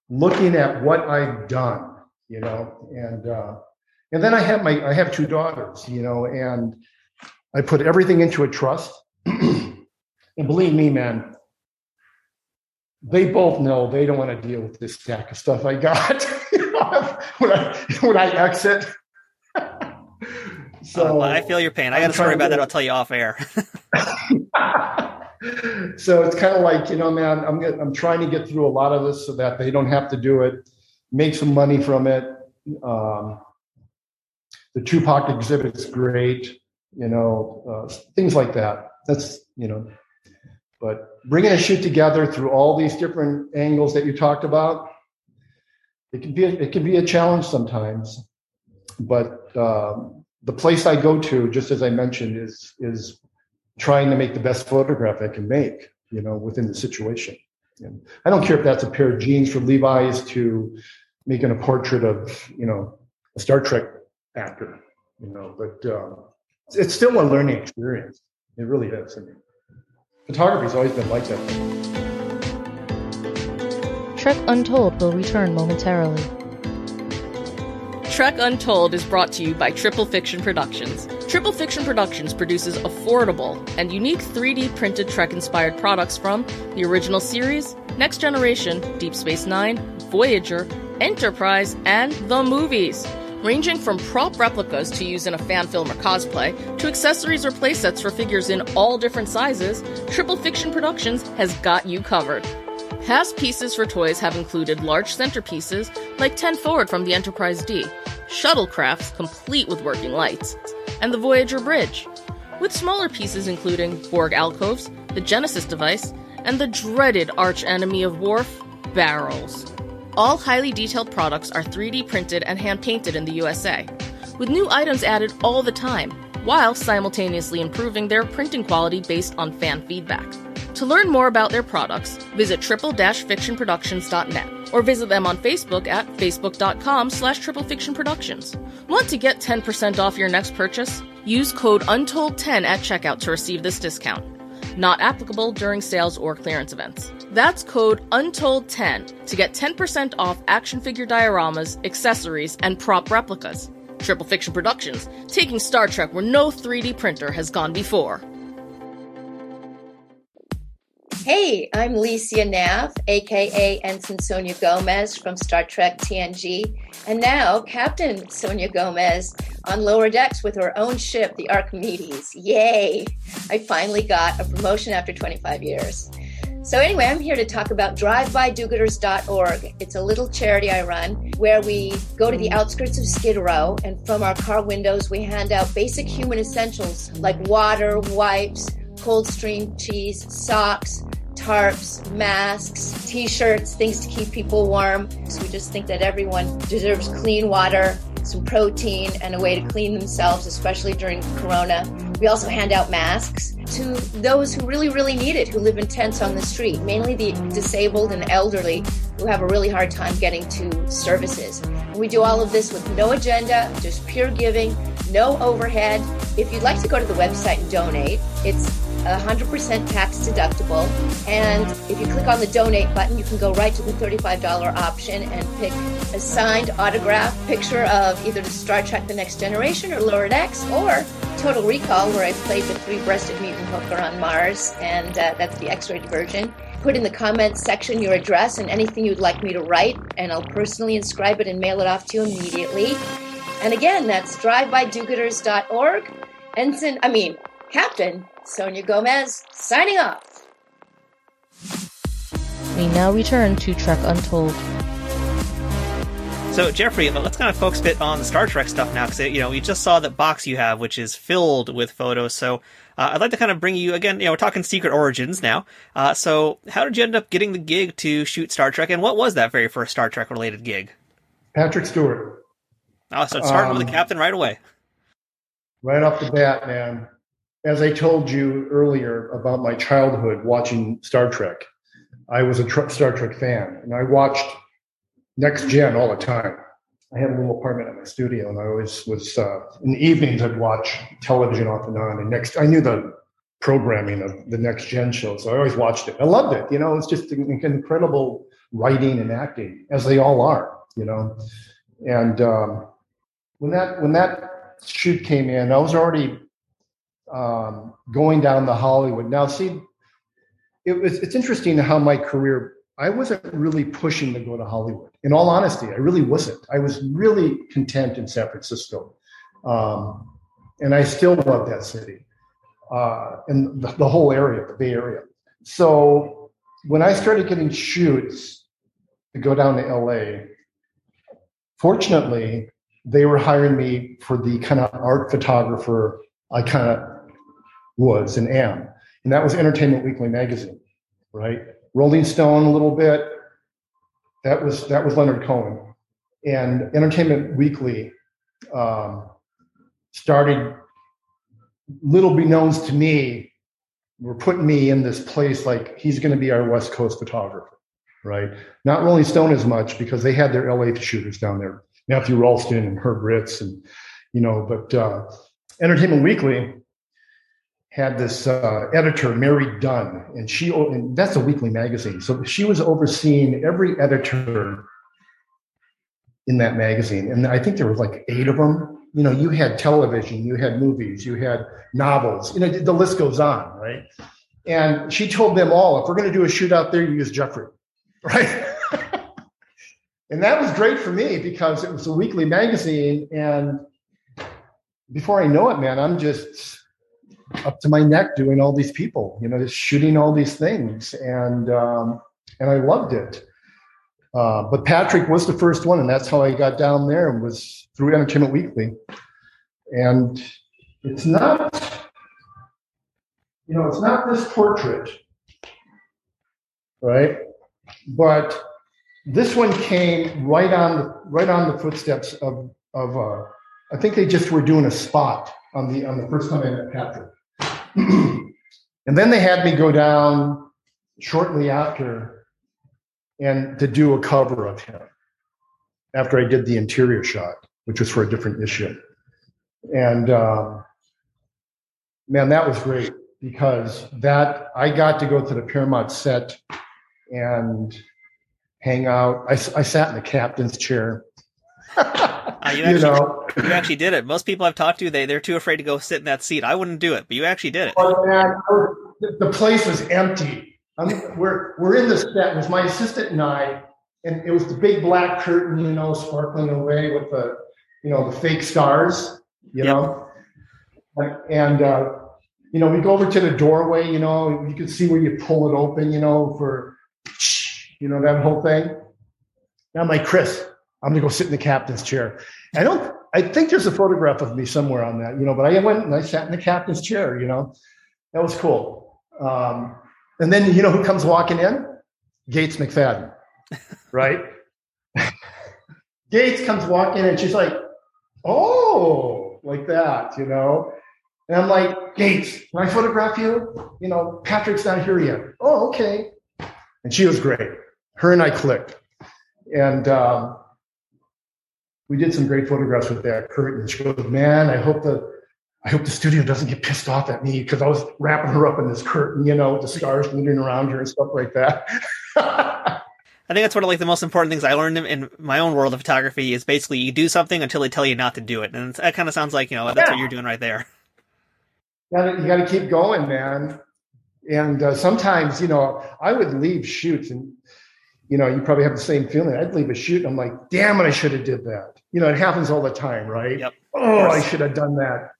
looking at what I've done, you know, and uh, and then I have my I have two daughters, you know, and I put everything into a trust. and believe me, man, they both know they don't want to deal with this stack of stuff I got when I when I exit. so uh, I feel your pain. I got a story about that. I'll tell you off air. so it's kind of like you know, man, I'm I'm trying to get through a lot of this so that they don't have to do it, make some money from it. Um, the Tupac exhibit's great, you know, uh, things like that. That's you know, but bringing a shoot together through all these different angles that you talked about, it can be a, it can be a challenge sometimes. But um, the place I go to, just as I mentioned, is is trying to make the best photograph I can make, you know, within the situation. And I don't care if that's a pair of jeans from Levi's to making a portrait of, you know, a Star Trek actor, you know, but um, it's still a learning experience. It really is. I mean, photography's always been like that. Trek Untold will return momentarily. Trek Untold is brought to you by Triple Fiction Productions. Triple Fiction Productions produces affordable and unique 3D printed Trek inspired products from the original series, Next Generation, Deep Space Nine, Voyager, Enterprise, and the movies. Ranging from prop replicas to use in a fan film or cosplay, to accessories or playsets for figures in all different sizes, Triple Fiction Productions has got you covered. Past pieces for toys have included large centerpieces like 10 Forward from the Enterprise D, shuttlecrafts complete with working lights, and the Voyager Bridge, with smaller pieces including Borg alcoves, the Genesis device, and the dreaded arch enemy of Worf, barrels. All highly detailed products are 3D printed and hand painted in the USA, with new items added all the time, while simultaneously improving their printing quality based on fan feedback. To learn more about their products, visit triple-fictionproductions.net or visit them on Facebook at facebook.com slash triplefictionproductions. Want to get 10% off your next purchase? Use code UNTOLD10 at checkout to receive this discount. Not applicable during sales or clearance events. That's code UNTOLD10 to get 10% off action figure dioramas, accessories, and prop replicas. Triple Fiction Productions, taking Star Trek where no 3D printer has gone before. Hey, I'm Lycia Naff, aka Ensign Sonya Gomez from Star Trek TNG, and now Captain Sonya Gomez on lower decks with her own ship, the Archimedes. Yay! I finally got a promotion after 25 years. So, anyway, I'm here to talk about drivebydogooders.org. It's a little charity I run where we go to the outskirts of Skid Row and from our car windows we hand out basic human essentials like water, wipes, cold stream cheese, socks, tarps, masks, t shirts, things to keep people warm. So we just think that everyone deserves clean water, some protein, and a way to clean themselves, especially during Corona. We also hand out masks to those who really, really need it, who live in tents on the street, mainly the disabled and elderly who have a really hard time getting to services. We do all of this with no agenda, just pure giving, no overhead. If you'd like to go to the website and donate, it's 100% tax deductible. And if you click on the donate button, you can go right to the $35 option and pick a signed autograph picture of either the Star Trek The Next Generation or Lower Decks or Total Recall, where I played the three breasted mutant hooker on Mars, and uh, that's the X rated version. Put in the comments section your address and anything you'd like me to write, and I'll personally inscribe it and mail it off to you immediately. And again, that's drivebydogooders.org. Ensign, I mean, Captain Sonya Gomez, signing off. We now return to Trek Untold. So, Jeffery, let's kind of focus a bit on the Star Trek stuff now, because you know we just saw that box you have, which is filled with photos. So, uh, I'd like to kind of bring you again. You know, we're talking Secret Origins now. Uh, so, how did you end up getting the gig to shoot Star Trek, and what was that very first Star Trek related gig? Patrick Stewart. Oh, so it started um, with the captain right away. Right off the bat, man as I told you earlier about my childhood watching Star Trek, I was a tr- Star Trek fan, and I watched Next Gen all the time. I had a little apartment in my studio, and I always was uh, in the evenings. I'd watch television off and on. And next, I knew the programming of the Next Gen show, so I always watched it. I loved it. You know, it's just incredible writing and acting, as they all are. You know, and um, when that when that shoot came in, I was already um, going down the Hollywood. Now, see, it was it's interesting how my career I wasn't really pushing to go to Hollywood. In all honesty, I really wasn't. I was really content in San Francisco. Um, and I still love that city uh, and the, the whole area, the Bay Area. So when I started getting shoots to go down to LA, fortunately, they were hiring me for the kind of art photographer I kind of was and am. And that was Entertainment Weekly magazine, right? Rolling Stone a little bit. That was that was Leonard Cohen, and Entertainment Weekly um, started little beknowns to me were putting me in this place like he's going to be our West Coast photographer, right? Not Rolling Stone as much because they had their LA shooters down there, Matthew Rolston and Herb Ritts, and you know, but uh, Entertainment Weekly had this uh, editor, Mary Dunn, and she and that's a weekly magazine. So she was overseeing every editor in that magazine, and I think there was like eight of them. You know, you had television, you had movies, you had novels. You know, the list goes on, right? And she told them all, if we're going to do a shoot out there, you use Jeffery, right? and that was great for me because it was a weekly magazine, and before I know it, man, I'm just up to my neck doing all these people, you know, just shooting all these things, and um, and I loved it. Uh, but Patrick was the first one, and that's how I got down there and was through Entertainment Weekly. And it's not, you know, it's not this portrait, right? But this one came right on the right on the footsteps of of. Uh, I think they just were doing a spot on the on the first time I met Patrick. and then they had me go down shortly after and to do a cover of him after I did the interior shot, which was for a different issue. And um, man, that was great because that I got to go to the Paramount set and hang out. I, I sat in the captain's chair. You, actually, you, know, you actually did it. Most people I've talked to, they they're too afraid to go sit in that seat. I wouldn't do it, but you actually did it. Oh, man, the place was empty. I mean, we're we're in the set. It was my assistant and I, and it was the big black curtain, you know, sparkling away with the, you know, the fake stars, you yep. know, and uh, you know, we go over to the doorway. You know, you can see where you pull it open. You know, for, you know, that whole thing. Now, I'm like Chris, I'm gonna go sit in the captain's chair. I don't. I think there's a photograph of me somewhere on that, you know. But I went and I sat in the captain's chair, you know. That was cool. Um, and then you know who comes walking in? Gates McFadden, right? Gates comes walking in, and she's like, "Oh, like that," you know. And I'm like, Gates, can I photograph you? You know, Patrick's not here yet. Oh, okay. And she was great. Her and I clicked. And um, we did some great photographs with that curtain. She goes, man, I hope the I hope the studio doesn't get pissed off at me because I was wrapping her up in this curtain, you know, with the scars moving around her and stuff like that. I think that's one of like the most important things I learned in, my own world of photography is basically you do something until they tell you not to do it, and that kind of sounds like you know that's yeah. what you're doing right there. You got you got to keep going, man. And uh, sometimes, you know, I would leave shoots and you know, you probably have the same feeling. I'd leave a shoot and I'm like, damn it, I should have did that. You know, it happens all the time, right? Yep. Oh, I should have done that.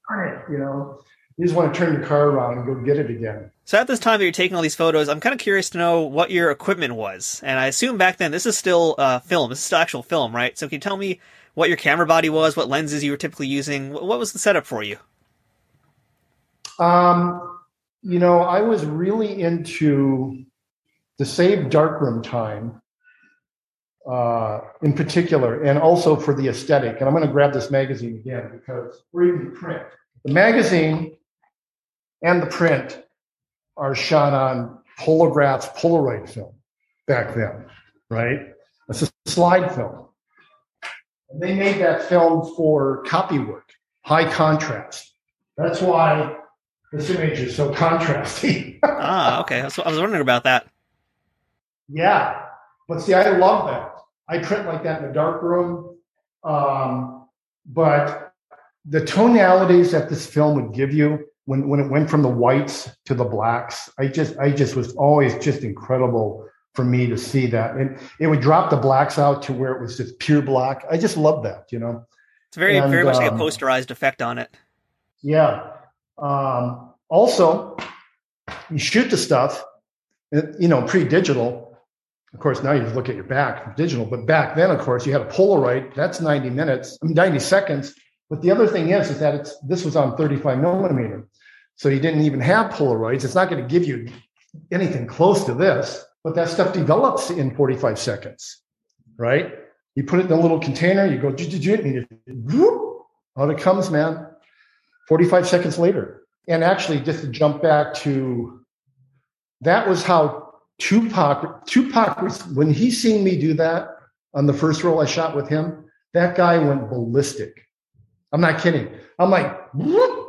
You know, you just want to turn your car around and go get it again. So at this time that you're taking all these photos, I'm kind of curious to know what your equipment was. And I assume back then this is still uh, film. This is still actual film, right? So can you tell me what your camera body was, what lenses you were typically using? What was the setup for you? Um, you know, I was really into to save darkroom time uh, in particular, and also for the aesthetic. And I'm going to grab this magazine again because we're even print. The magazine and the print are shot on Polagraph's Polaroid film back then, right? It's a slide film. And they made that film for copy work, high contrast. That's why this image is so contrasty. ah, okay. I was wondering about that. Yeah. But see, I love that. I print like that in a dark room. Um, but the tonalities that this film would give you when, when it went from the whites to the blacks, I just I just was always just incredible for me to see that. And it would drop the blacks out to where it was just pure black. I just love that, you know. It's very, And, very much like a um, posterized effect on it. Yeah. Um, also, you shoot the stuff, you know, pre-digital. Of course, now you look at your back, digital. But back then, of course, you had a Polaroid. That's 90 minutes, I mean, 90 seconds. But the other thing is, is that it's this was on 35 millimeter, so you didn't even have Polaroids. It's not going to give you anything close to this. But that stuff develops in 45 seconds, right? You put it in a little container. You go, and you, out it comes, man. 45 seconds later. And actually, just to jump back to that was how Tupac, Tupac when he seen me do that on the first roll I shot with him, that guy went ballistic. I'm not kidding. I'm like, whoop.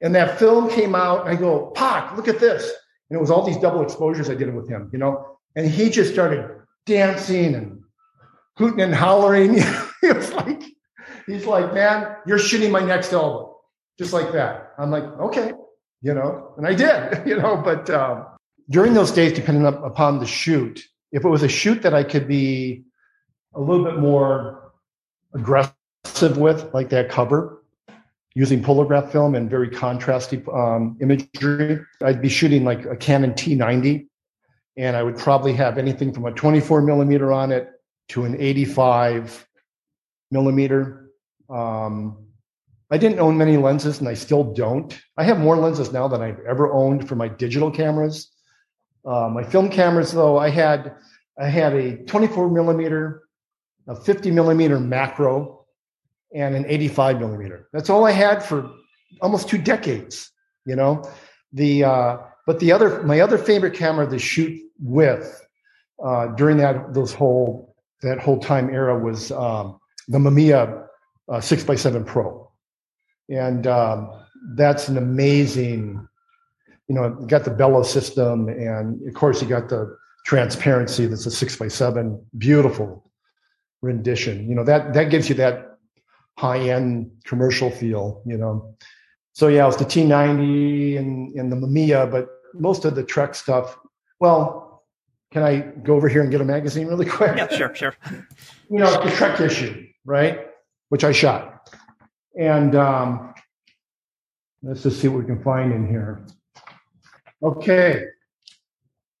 and that film came out. I go, Pac, look at this. And it was all these double exposures I did with him, you know, and he just started dancing and hooting and hollering. he was like, he's like, man, you're shooting my next album just like that. I'm like, okay, you know, and I did, you know, but um, during those days, depending upon the shoot, if it was a shoot that I could be a little bit more aggressive with, like that cover, using Polagraph film and very contrasty um, imagery, I'd be shooting like a Canon T90, and I would probably have anything from a 24 millimeter on it to an 85 millimeter. Um, I didn't own many lenses, and I still don't. I have more lenses now than I've ever owned for my digital cameras. Uh, my film cameras, though, I had I had a 24 millimeter, a 50 millimeter macro, and an 85 millimeter. That's all I had for almost two decades. You know, the uh, but the other my other favorite camera to shoot with uh, during that those whole that whole time era was um, the Mamiya uh, six x seven Pro, and um, that's an amazing. You know, got the bellow system, and of course you got the transparency. That's a six by seven, beautiful rendition. You know that that gives you that high end commercial feel. You know, so yeah, it's the T90 and and the Mamiya, but most of the Trek stuff. Well, can I go over here and get a magazine really quick? Yeah, sure, sure. you know, the Trek issue, right? Which I shot. And um, let's just see what we can find in here. Okay.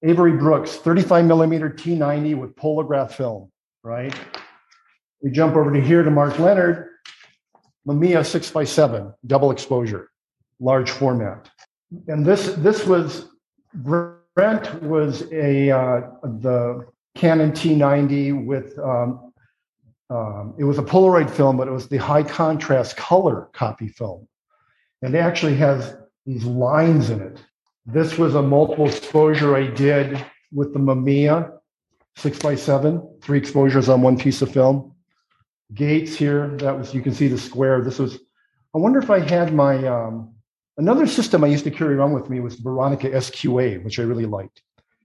Avery Brooks, 35 millimeter T90 with Polagraph film, right? We jump over to here to Mark Lenard, Mamiya 6x7, double exposure, large format. And this this was Brent was a uh, the Canon T90 with um, um, it was a Polaroid film, but it was the high contrast color copy film, and it actually has these lines in it. This was a multiple exposure I did with the Mamiya six by seven, three exposures on one piece of film. Gates here, that was you can see the square. This was. I wonder if I had my um, another system I used to carry around with me was Bronica SQA, which I really liked.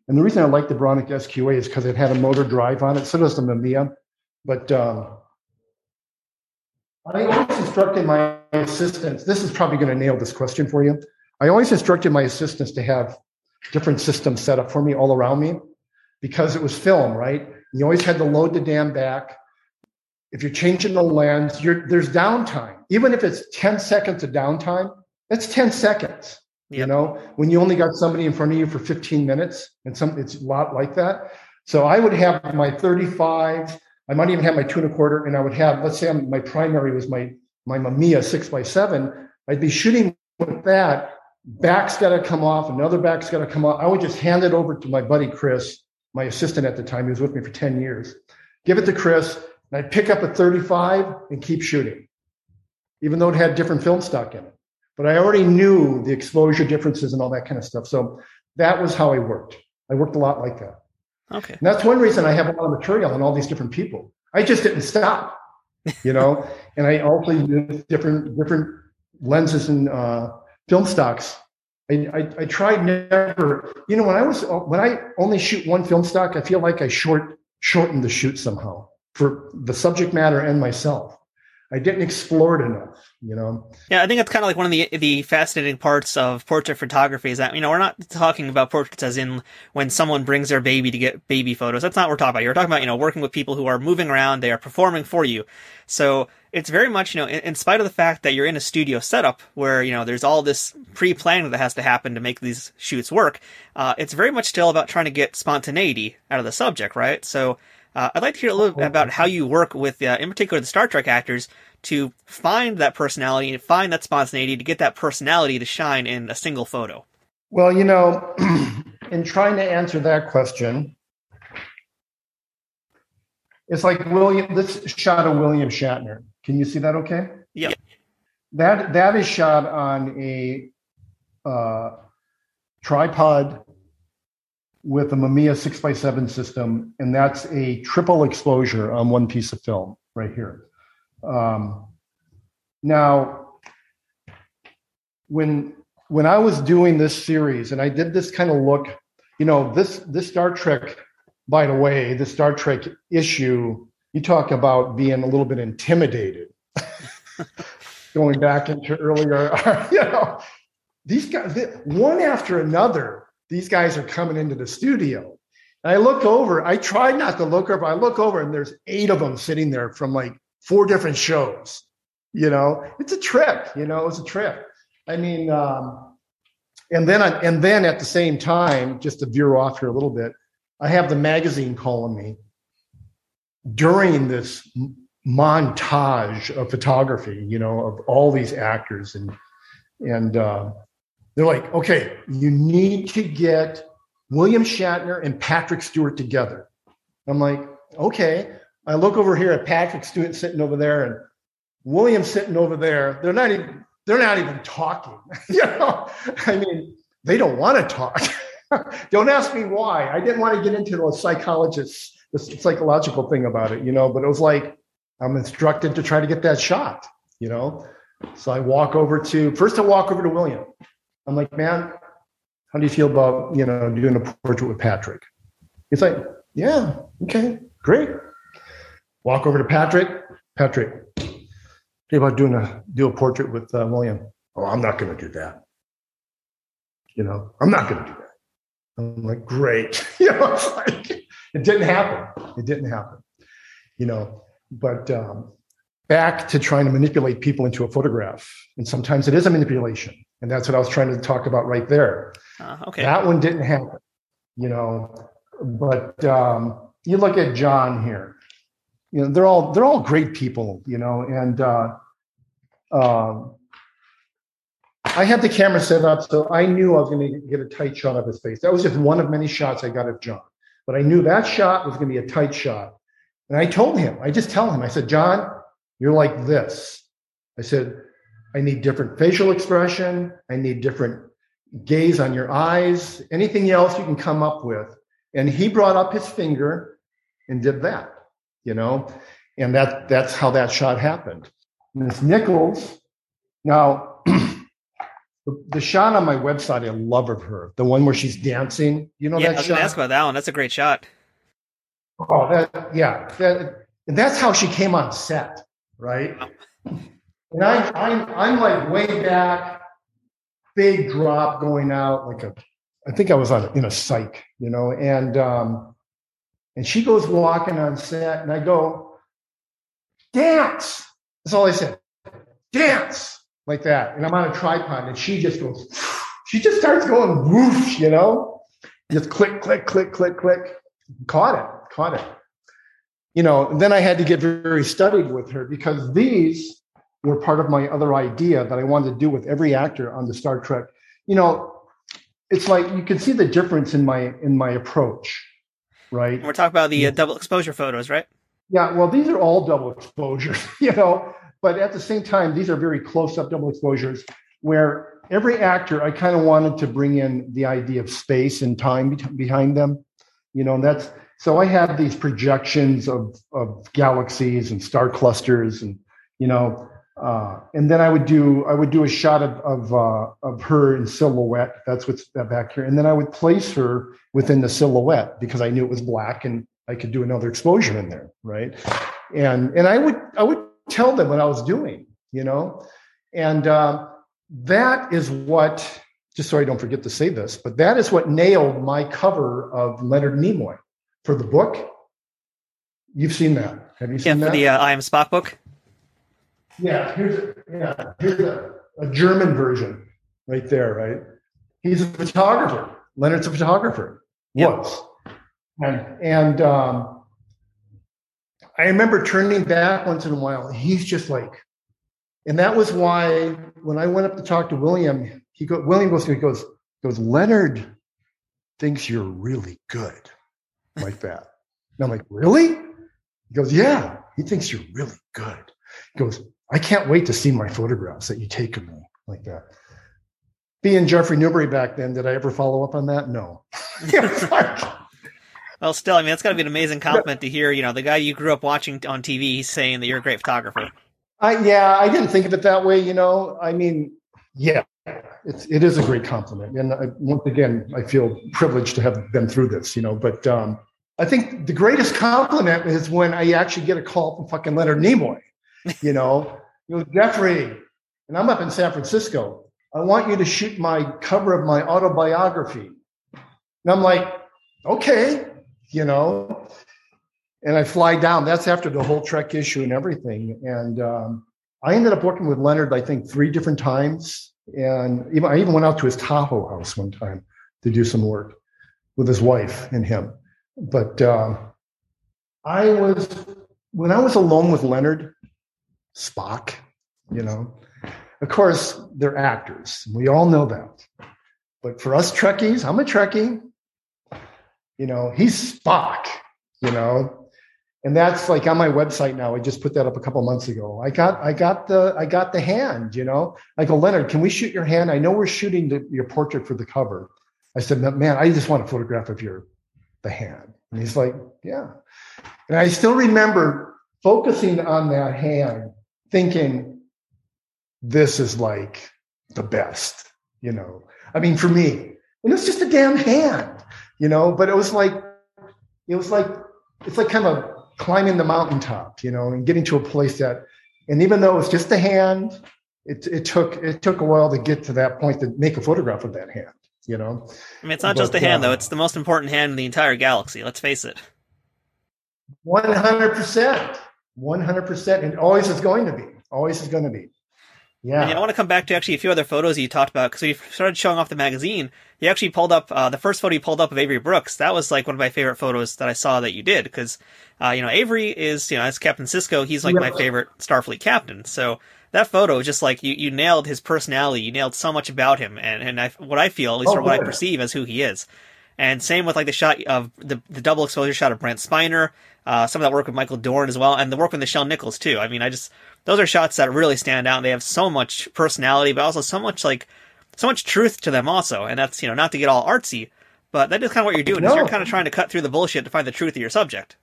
And the reason I liked the Bronica SQA is because it had a motor drive on it. So does the Mamiya. But um, I always instructed my assistants. This is probably going to nail this question for you. I always instructed my assistants to have different systems set up for me all around me because it was film, right? You always had to load the dam back. If you're changing the lens, there's downtime. Even if it's 10 seconds of downtime, that's 10 seconds. You know, when you only got somebody in front of you for 15 minutes, and some it's a lot like that. So I would have my 35, I might even have my two and a quarter, and I would have, let's say I'm, my primary was my my Mamiya six by seven. I'd be shooting with that. Back's got to come off, another back's got to come off. I would just hand it over to my buddy Chris, my assistant at the time. He was with me for 10 years. Give it to Chris, and I'd pick up a 35 and keep shooting, even though it had different film stock in it. But I already knew the exposure differences and all that kind of stuff. So that was how I worked. I worked a lot like that. Okay. And that's one reason I have a lot of material on all these different people. I just didn't stop, you know. and I also used different different lenses and uh, film stocks. I, I, I tried never, you know, when I was when I only shoot one film stock, I feel like I short shortened the shoot somehow for the subject matter and myself. I didn't explore it enough, you know. Yeah, I think that's kind of like one of the the fascinating parts of portrait photography is that you know we're not talking about portraits as in when someone brings their baby to get baby photos. That's not what we're talking about. You're talking about you know working with people who are moving around, they are performing for you. So it's very much you know in, in spite of the fact that you're in a studio setup where you know there's all this pre-planning that has to happen to make these shoots work. Uh, it's very much still about trying to get spontaneity out of the subject, right? So uh, I'd like to hear a little bit about how you work with, uh, in particular, the Star Trek actors to find that personality and find that spontaneity to get that personality to shine in a single photo. Well, you know, in trying to answer that question, it's like William. This shot of William Shatner. Can you see that? Okay. Yeah. That that is shot on a uh, tripod with a Mamiya 6x7 system, and that's a triple exposure on one piece of film right here. Um, now, when when I was doing this series, and I did this kind of look, you know, this this Star Trek, by the way, the Star Trek issue, you talk about being a little bit intimidated. Going back into earlier, you know, these guys, one after another, these guys are coming into the studio. And I look over, I try not to look over, I look over and there's eight of them sitting there from like four different shows. You know, it's a trip, you know, it's a trip. I mean, um, and then, I, and then at the same time, just to veer off here a little bit, I have the magazine calling me during this montage of photography, you know, of all these actors and, and, uh, they're like, okay, you need to get William Shatner and Patrick Stewart together. I'm like, okay. I look over here at Patrick Stewart sitting over there and William sitting over there. They're not even they're not even talking. you know, I mean, they don't want to talk. don't ask me why. I didn't want to get into the psychologist, the psychological thing about it, you know, but it was like I'm instructed to try to get that shot, you know. So I walk over to first I walk over to William. I'm like, man, how do you feel about you know doing a portrait with Patrick? He's like, yeah, okay, great. Walk over to Patrick. Patrick, how about doing a do a portrait with uh, William? Oh, I'm not going to do that. You know, I'm not going to do that. I'm like, great. you know, like it didn't happen. It didn't happen. You know, but um, back to trying to manipulate people into a photograph, and sometimes it is a manipulation, and that's what I was trying to talk about right there. Uh, okay. That one didn't happen. You know, but um, you look at John here you know they're all they're all great people you know and uh, um, i had the camera set up so i knew i was going to get a tight shot of his face that was just one of many shots i got of john but i knew that shot was going to be a tight shot. And i told him i just tell him i said john you're like this. I said i need different facial expression. I need different gaze on your eyes. Anything else you can come up with. And he brought up his finger and did that you know, and that that's how that shot happened. Miss Nichols, now the, shot on my website, I love of her, the one where she's dancing. You know yeah, that I was shot. Ask about that one. That's a great shot. Oh, that yeah, that, and that's how she came on set, right? And I, I'm I'm like way back, big drop going out, like a, I think I was on in a cyc, you know, and um, and she goes walking on set, and I go, dance. That's all I said. Dance like that. And I'm on a tripod, and she just goes, she just starts going whoosh, you know? Just click, click, click, click, click. Caught it, caught it. You know, then I had to get very studied with her because these were part of my other idea that I wanted to do with every actor on the Star Trek. You know, it's like you can see the difference in my in my approach right? And we're talking about the uh, double exposure photos, right? Yeah, well, these are all double exposures, you know, but at the same time, these are very close up double exposures where every actor, I kind of wanted to bring in the idea of space and time behind them, you know, and that's so I have these projections of, of galaxies and star clusters and, you know, uh, and then I would do I would do a shot of of, uh, of her in silhouette. That's what's back here, and then I would place her within the silhouette because I knew it was black and I could do another exposure in there, right? And and I would I would tell them what I was doing, you know? And uh, that is what, just so I don't forget to say this, but that is what nailed my cover of Leonard Nimoy for the book. You've seen that. Have you seen yeah, that? for the uh, I Am Spock book? Yeah, here's a, yeah, here's a, a German version right there, right? He's a photographer. Leonard's a photographer. Yep. Was. And and um, I remember turning back once in a while. and He's just like, and that was why when I went up to talk to William, he go William goes he goes goes Leonard thinks you're really good, like that. And I'm like, really? He goes, yeah. He thinks you're really good. He goes, I can't wait to see my photographs that you take of me, like that. Being Jeffery Newbury back then, did I ever follow up on that? No. Well, still, I mean, it's got to be an amazing compliment to hear. You know, the guy you grew up watching on TV saying that you're a great photographer. I yeah, I didn't think of it that way. You know, I mean, yeah, it's it is a great compliment, and I, once again, I feel privileged to have been through this. You know, but um, I think the greatest compliment is when I actually get a call from fucking Leonard Nimoy. You know, you know, Jeffery, and I'm up in San Francisco. I want you to shoot my cover of my autobiography. And I'm like, okay, you know, and I fly down. That's after the whole Trek issue and everything. And um, I ended up working with Leonard, I think, three different times. And even, I even went out to his Tahoe house one time to do some work with his wife and him. But um, I was, when I was alone with Leonard, Spock, you know, of course, they're actors. We all know that. But for us Trekkies, I'm a Trekkie. You know, he's Spock, you know, and that's like on my website now. I just put that up a couple months ago. I got, I got the, I got the hand. You know, I go, Leonard, can we shoot your hand? I know we're shooting the, your portrait for the cover. I said, man, I just want a photograph of your the hand. And he's like, yeah. And I still remember focusing on that hand, thinking, this is like the best. You know, I mean, for me, and it's just a damn hand. You know, but it was like, it was like, it's like kind of climbing the mountaintop, you know, and getting to a place that, and even though it was just a hand, it, it took it took a while to get to that point to make a photograph of that hand, you know. I mean, it's not But, just a hand, uh, though. It's the most important hand in the entire galaxy. Let's face it. One hundred percent, one hundred percent, and always is going to be, always is going to be. Yeah, And I want to come back to actually a few other photos you talked about because you started showing off the magazine. You actually pulled up uh, the first photo you pulled up of Avery Brooks. That was like one of my favorite photos that I saw that you did because uh, you know Avery is you know as Captain Sisko, he's like my favorite Starfleet captain. So that photo just like you, you nailed his personality. You nailed so much about him, and and I, what I feel, at least Oh, or what I perceive as who he is. And same with like the shot of the the double exposure shot of Brent Spiner, uh, some of that work with Michael Dorn as well, and the work with Nichelle Nichols too. I mean, I just those are shots that really stand out. They have so much personality, but also so much like so much truth to them also. And that's you know not to get all artsy, but that is kind of what you're doing. Is No. you're kind of trying to cut through the bullshit to find the truth of your subject.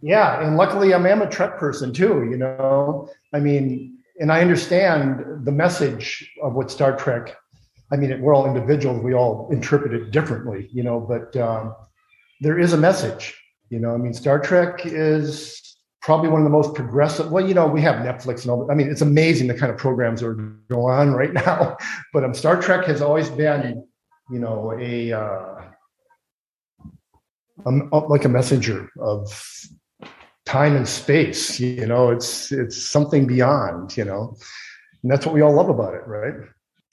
Yeah, and luckily I'm, I'm a Trek person too. You know, I mean, and I understand the message of what Star Trek. I mean, we're all individuals. We all interpret it differently, you know. But um, there is a message. You know, I mean, Star Trek is probably one of the most progressive. Well, you know, we have Netflix and all. I mean, it's amazing the kind of programs that are going on right now. But um, Star Trek has always been, you know, a, uh, um, like a messenger of time and space you know it's it's something beyond you know and that's what we all love about it right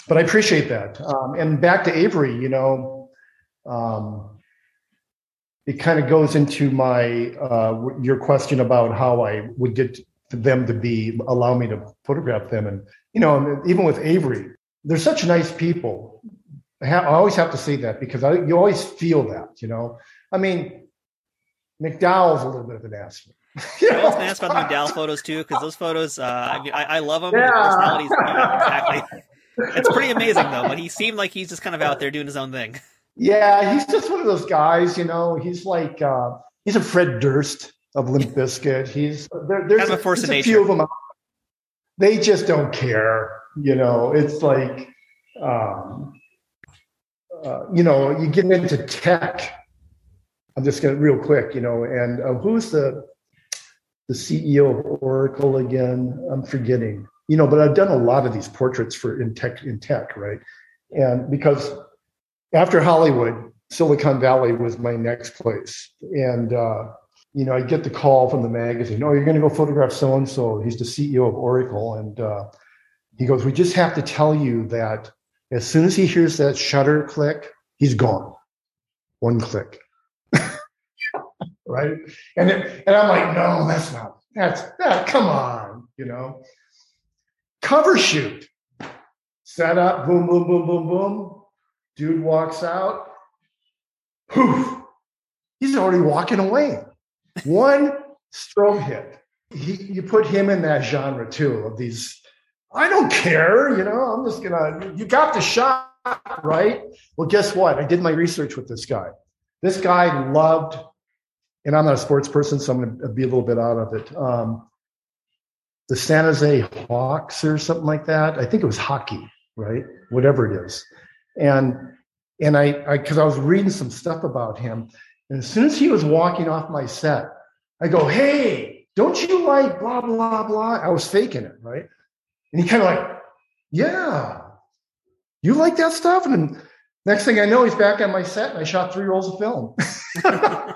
but i appreciate that um, and back to avery you know um, it kind of goes into my uh, your question about how i would get them to be allow me to photograph them and you know even with avery they're such nice people i, ha- I always have to say that because I, you always feel that you know i mean mcdowell's a little bit of an ass You I was know? going to ask about the McDowell photos too, because those photos, uh, I mean, I, I love them. Yeah. The personalities, exactly. It's pretty amazing though. But he seemed like he's just kind of out there doing his own thing. Yeah, he's just one of those guys, you know. He's like uh, he's a Fred Durst of Limp Bizkit. He's there, there's a there's a few of them. out- They just don't care, you know. It's like, um, uh, you know, you get into tech. I'm just gonna real quick, you know. And uh, who's the the CEO of Oracle again. I'm forgetting, you know, but I've done a lot of these portraits for in tech, in tech, right? And because after Hollywood, Silicon Valley was my next place, and uh, you know, I get the call from the magazine. Oh, you're going to go photograph so and so. He's the CEO of Oracle, and uh, he goes, "We just have to tell you that as soon as he hears that shutter click, he's gone. One click." right? And it, and I'm like, no, that's not. That's that. Come on, you know. Cover shoot. Set up. Boom, boom, boom, boom, boom. Dude walks out. Poof. He's already walking away. One strobe hit. He, you put him in that genre too of these. I don't care, you know. I'm just gonna. You got the shot, right? Well, guess what? I did my research with this guy. This guy loved, and I'm not a sports person, so I'm gonna be a little bit out of it. Um, the San Jose Hawks or something like that. I think it was hockey, right? Whatever it is, and and I because I, I was reading some stuff about him, and as soon as he was walking off my set, I go, hey, don't you like blah, blah, blah? I was faking it, right? And he kind of like, yeah, you like that stuff? And then next thing I know, he's back on my set and I shot three rolls of film.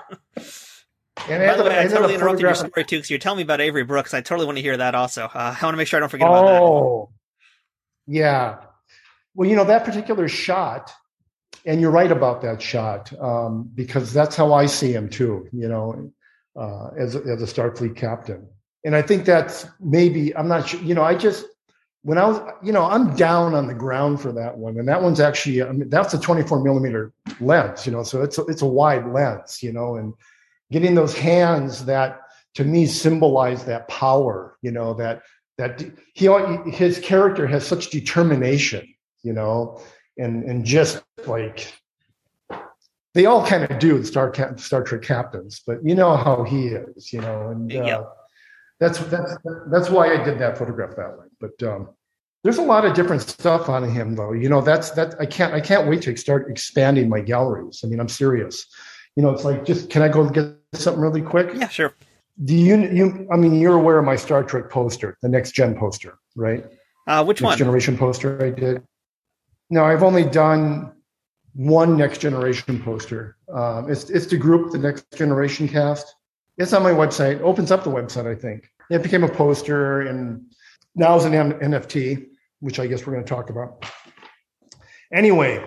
And By the way, I, totally interrupted your story too because you're telling me about Avery Brooks. I totally want to hear that also. Uh, I want to make sure I don't forget oh, about that. Oh, yeah. Well, you know that particular shot and you're right about that shot um, because that's how I see him too. You know, uh, as as a Starfleet captain, and I think that's maybe I'm not sure. You know, I just when I was, you know, I'm down on the ground for that one, and that one's actually I mean, that's a 24 millimeter lens. You know, so it's a, it's a wide lens. You know, and getting those hands that to me symbolize that power. You know, that that he his character has such determination. You know and and just like they all kind of do the Star Star Trek captains, but you know how he is, you know, and uh, that's that's that's why I did that photograph that way. But um, there's a lot of different stuff on him, though. You know, that's that I can't I can't wait to start expanding my galleries. I mean, I'm serious. You know, it's like just can I go get something really quick? Yeah, sure. Do you you? I mean, you're aware of my Star Trek poster, the next gen poster, right? Uh, which next one? Generation poster I did. No, I've only done one next generation poster. Um, it's it's to group the next generation cast. It's on my website. Opens up the website, I think. It became a poster, and now it's an NFT, which I guess we're going to talk about. Anyway,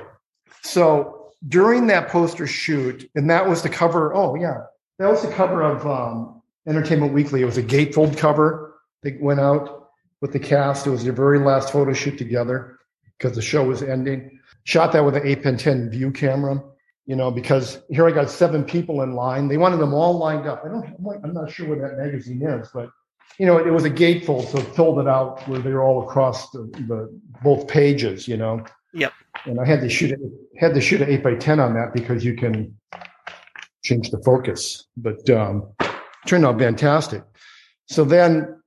so during that poster shoot, and that was the cover. Oh yeah, that was the cover of um, Entertainment Weekly. It was a gatefold cover. They went out with the cast. It was their very last photo shoot together because the show was ending. Shot that with an 8pen view camera, you know, because here I got seven people in line. They wanted them all lined up. I don't, I'm not sure where that magazine is, but you know, it was a gatefold, so it filled it out where they were all across the, the both pages, you know. Yep. And I had to shoot it, had to shoot an eight by ten on that because you can change the focus. But um, turned out fantastic. So then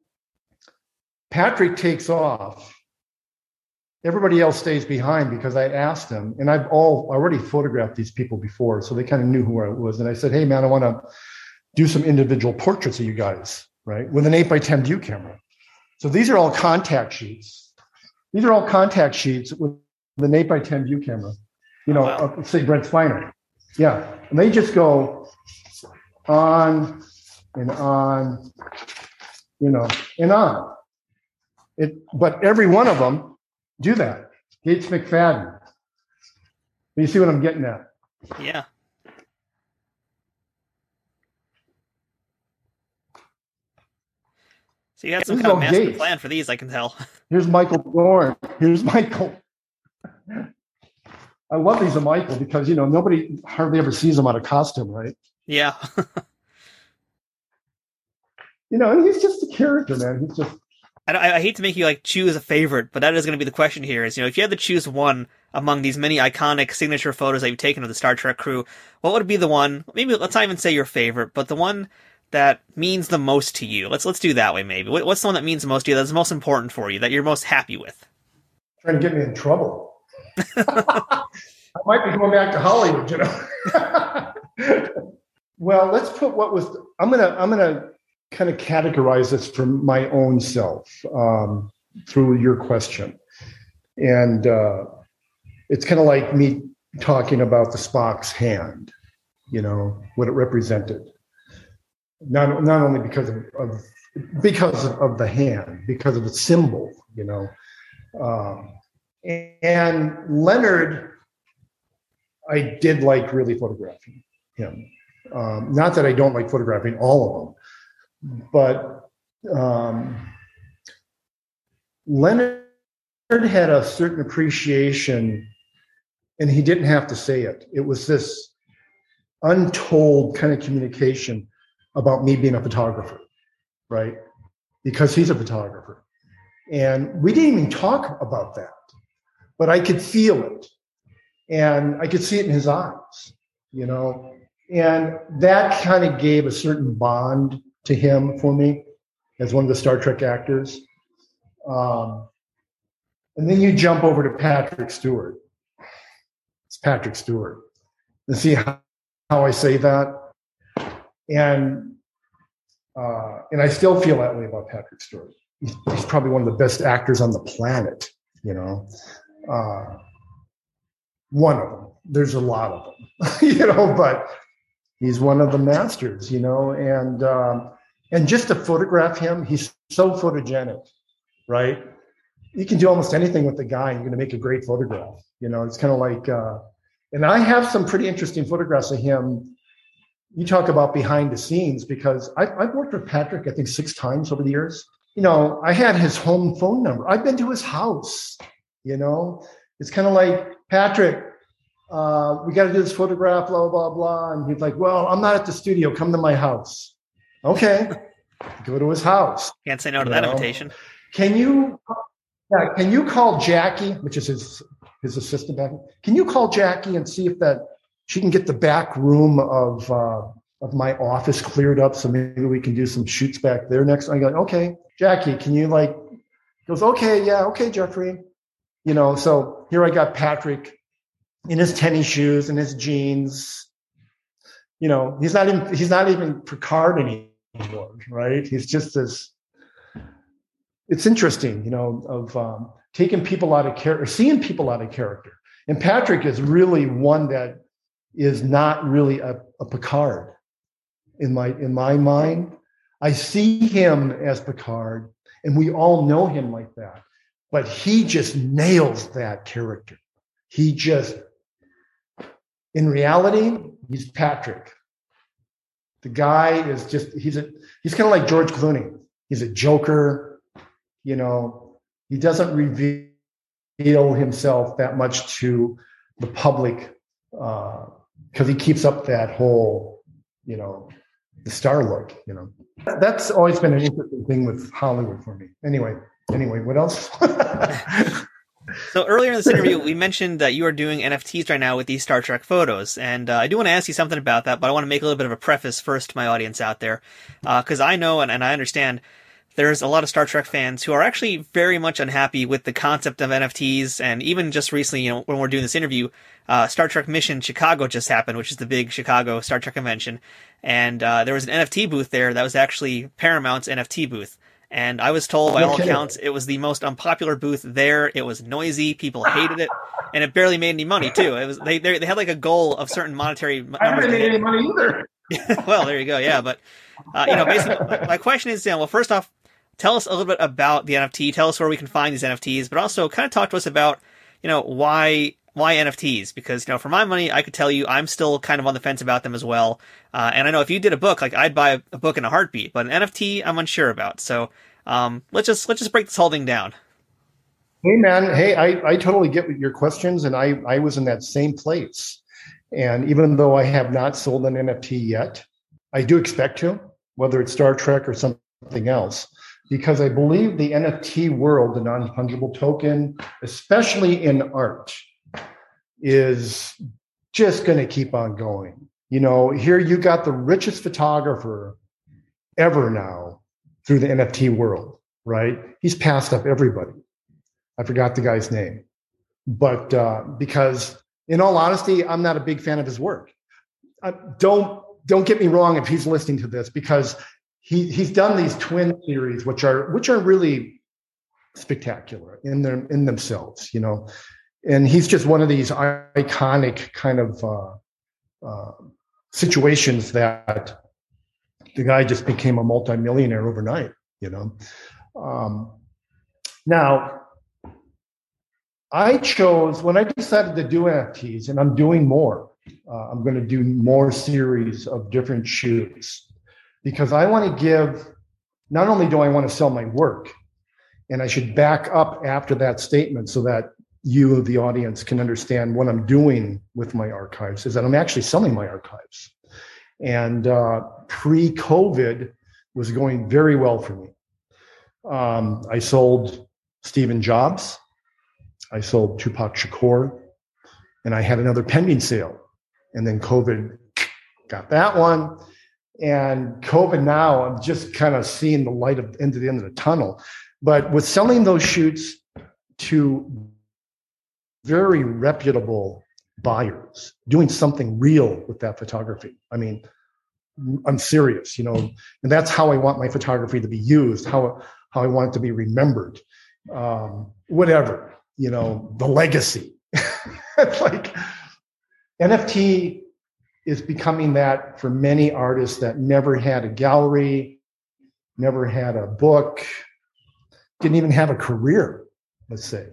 Patrick takes off everybody else stays behind because I asked them, and I've all already photographed these people before, so they kind of knew who I was. And I said, "Hey, man, I want to do some individual portraits of you guys, right, with an eight by ten view camera." So these are all contact sheets. These are all contact sheets with an eight by ten view camera. You know, wow. say Brent Spiner. Yeah, and they just go on and on, you know, and on. It, but every one of them do that. Gates McFadden. You see what I'm getting at? Yeah. So you had some kind of master Gates. plan for these, I can tell. Here's Michael Dorn. Here's Michael. I love these of Michael because you know nobody hardly ever sees him out of costume, right? Yeah. you know, and he's just a character, man. He's just I, I, hate to make you like choose a favorite, but that is going to be the question here. Is you know if you had to choose one among these many iconic signature photos that you've taken of the Star Trek crew, what would be the one? Maybe let's not even say your favorite, but the one that means the most to you. Let's let's do that way. Maybe what's the one that means the most to you? That's most important for you. That you're most happy with. Trying to get me in trouble. I might be going back to Hollywood, you know. well, let's put what was. I'm gonna I'm gonna kind of categorize this from my own self um, through your question. And uh, it's kind of like me talking about the Spock's hand, you know, what it represented. Not, not only because of, of because of the hand, because of the symbol, you know. Um, and Leonard, I did like really photographing him. Um, not that I don't like photographing all of them, but um, Leonard had a certain appreciation, and he didn't have to say it. It was this untold kind of communication about me being a photographer, right? Because he's a photographer. And we didn't even talk about that, but I could feel it. And I could see it in his eyes, you know. And that kind of gave a certain bond to him for me as one of the Star Trek actors. Um, and then you jump over to Patrick Stewart. It's Patrick Stewart. And see how, how I say that? And uh, and I still feel that way about Patrick Stewart. He's, he's, probably one of the best actors on the planet, you know. Uh, one of them. There's a lot of them, you know, but he's one of the masters, you know, and um, and just to photograph him, he's so photogenic, right? You can do almost anything with the guy, and you're going to make a great photograph. You know, it's kind of like, uh, and I have some pretty interesting photographs of him. You talk about behind the scenes because I've, I've worked with Patrick, I think, six times over the years. You know, I had his home phone number. I've been to his house. You know, it's kind of like Patrick uh, we got to do this photograph, blah, blah, blah. And he's like, well, I'm not at the studio. Come to my house. Okay. Go to his house. Can't say no to that know? invitation. Can you, yeah, can you call Jackie, which is his, his assistant back? Can you call Jackie and see if that she can get the back room of, uh, of my office cleared up so maybe we can do some shoots back there next. I go, okay, Jackie, can you like, goes, okay, yeah, okay, Jeffery. You know, so here I got Patrick in his tennis shoes and his jeans. You know, he's not even he's not even Picard anymore, right? He's just this. It's interesting, you know, of um, taking people out of character, seeing people out of character. And Patrick is really one that is not really a, a Picard in my in my mind. I see him as Picard, and we all know him like that. But he just nails that character. He just in reality, he's Patrick. The guy is just, he's a, he's kind of like George Clooney. He's a joker. You know, he doesn't reveal himself that much to the public because uh, he keeps up that whole, you know, the star look, you know. That's always been an interesting thing with Hollywood for me. Anyway, anyway, what else? So earlier in this interview, we mentioned that you are doing NFTs right now with these Star Trek photos, and uh, I do want to ask you something about that, but I want to make a little bit of a preface first to my audience out there, because uh, I know and, and I understand there's a lot of Star Trek fans who are actually very much unhappy with the concept of NFTs, and even just recently, you know, when we're doing this interview, uh, Star Trek Mission Chicago just happened, which is the big Chicago Star Trek convention, and uh, there was an NFT booth there that was actually Paramount's NFT booth. And I was told by all accounts it was the most unpopular booth there. It was noisy. People hated it, and it barely made any money too. It was they they, they had like a goal of certain monetary numbers. I haven't made any money either. well, there you go. Yeah, but uh, you know, basically, my question is, you know, well, first off, tell us a little bit about the NFT. Tell us where we can find these NFTs, but also kind of talk to us about, you know, why why NFTs? Because you know, for my money, I could tell you I'm still kind of on the fence about them as well. Uh, and I know if you did a book, like I'd buy a book in a heartbeat, but an NFT, I'm unsure about. So um, let's just let's just break this whole thing down. Hey man, hey, I, I totally get your questions, and I I was in that same place. And even though I have not sold an NFT yet, I do expect to, whether it's Star Trek or something else, because I believe the NFT world, the non fungible token, especially in art, is just going to keep on going. You know, here you got the richest photographer ever now through the NFT world, right? He's passed up everybody. I forgot the guy's name. But uh, because, in all honesty, I'm not a big fan of his work. Uh, don't don't get me wrong if he's listening to this because he he's done these twin series, which are which are really spectacular in their in themselves, you know. And he's just one of these iconic kind of uh, uh, situations that the guy just became a multimillionaire overnight, you know. Um, now, I chose when I decided to do NFTs, and I'm doing more. Uh, I'm going to do more series of different shoots because I want to give, not only do I want to sell my work, and I should back up after that statement so that you, of the audience, can understand what I'm doing with my archives is that I'm actually selling my archives. And uh, pre COVID was going very well for me. Um, I sold Stephen Jobs, I sold Tupac Shakur, and I had another pending sale. And then COVID got that one and COVID now, I'm just kind of seeing the light of into the end of the tunnel. But with selling those shoots to very reputable buyers, doing something real with that photography. I mean, I'm serious, you know, and that's how I want my photography to be used, how how I want it to be remembered, um, whatever, you know, the legacy. like NFT is becoming that for many artists that never had a gallery, never had a book, didn't even have a career, let's say.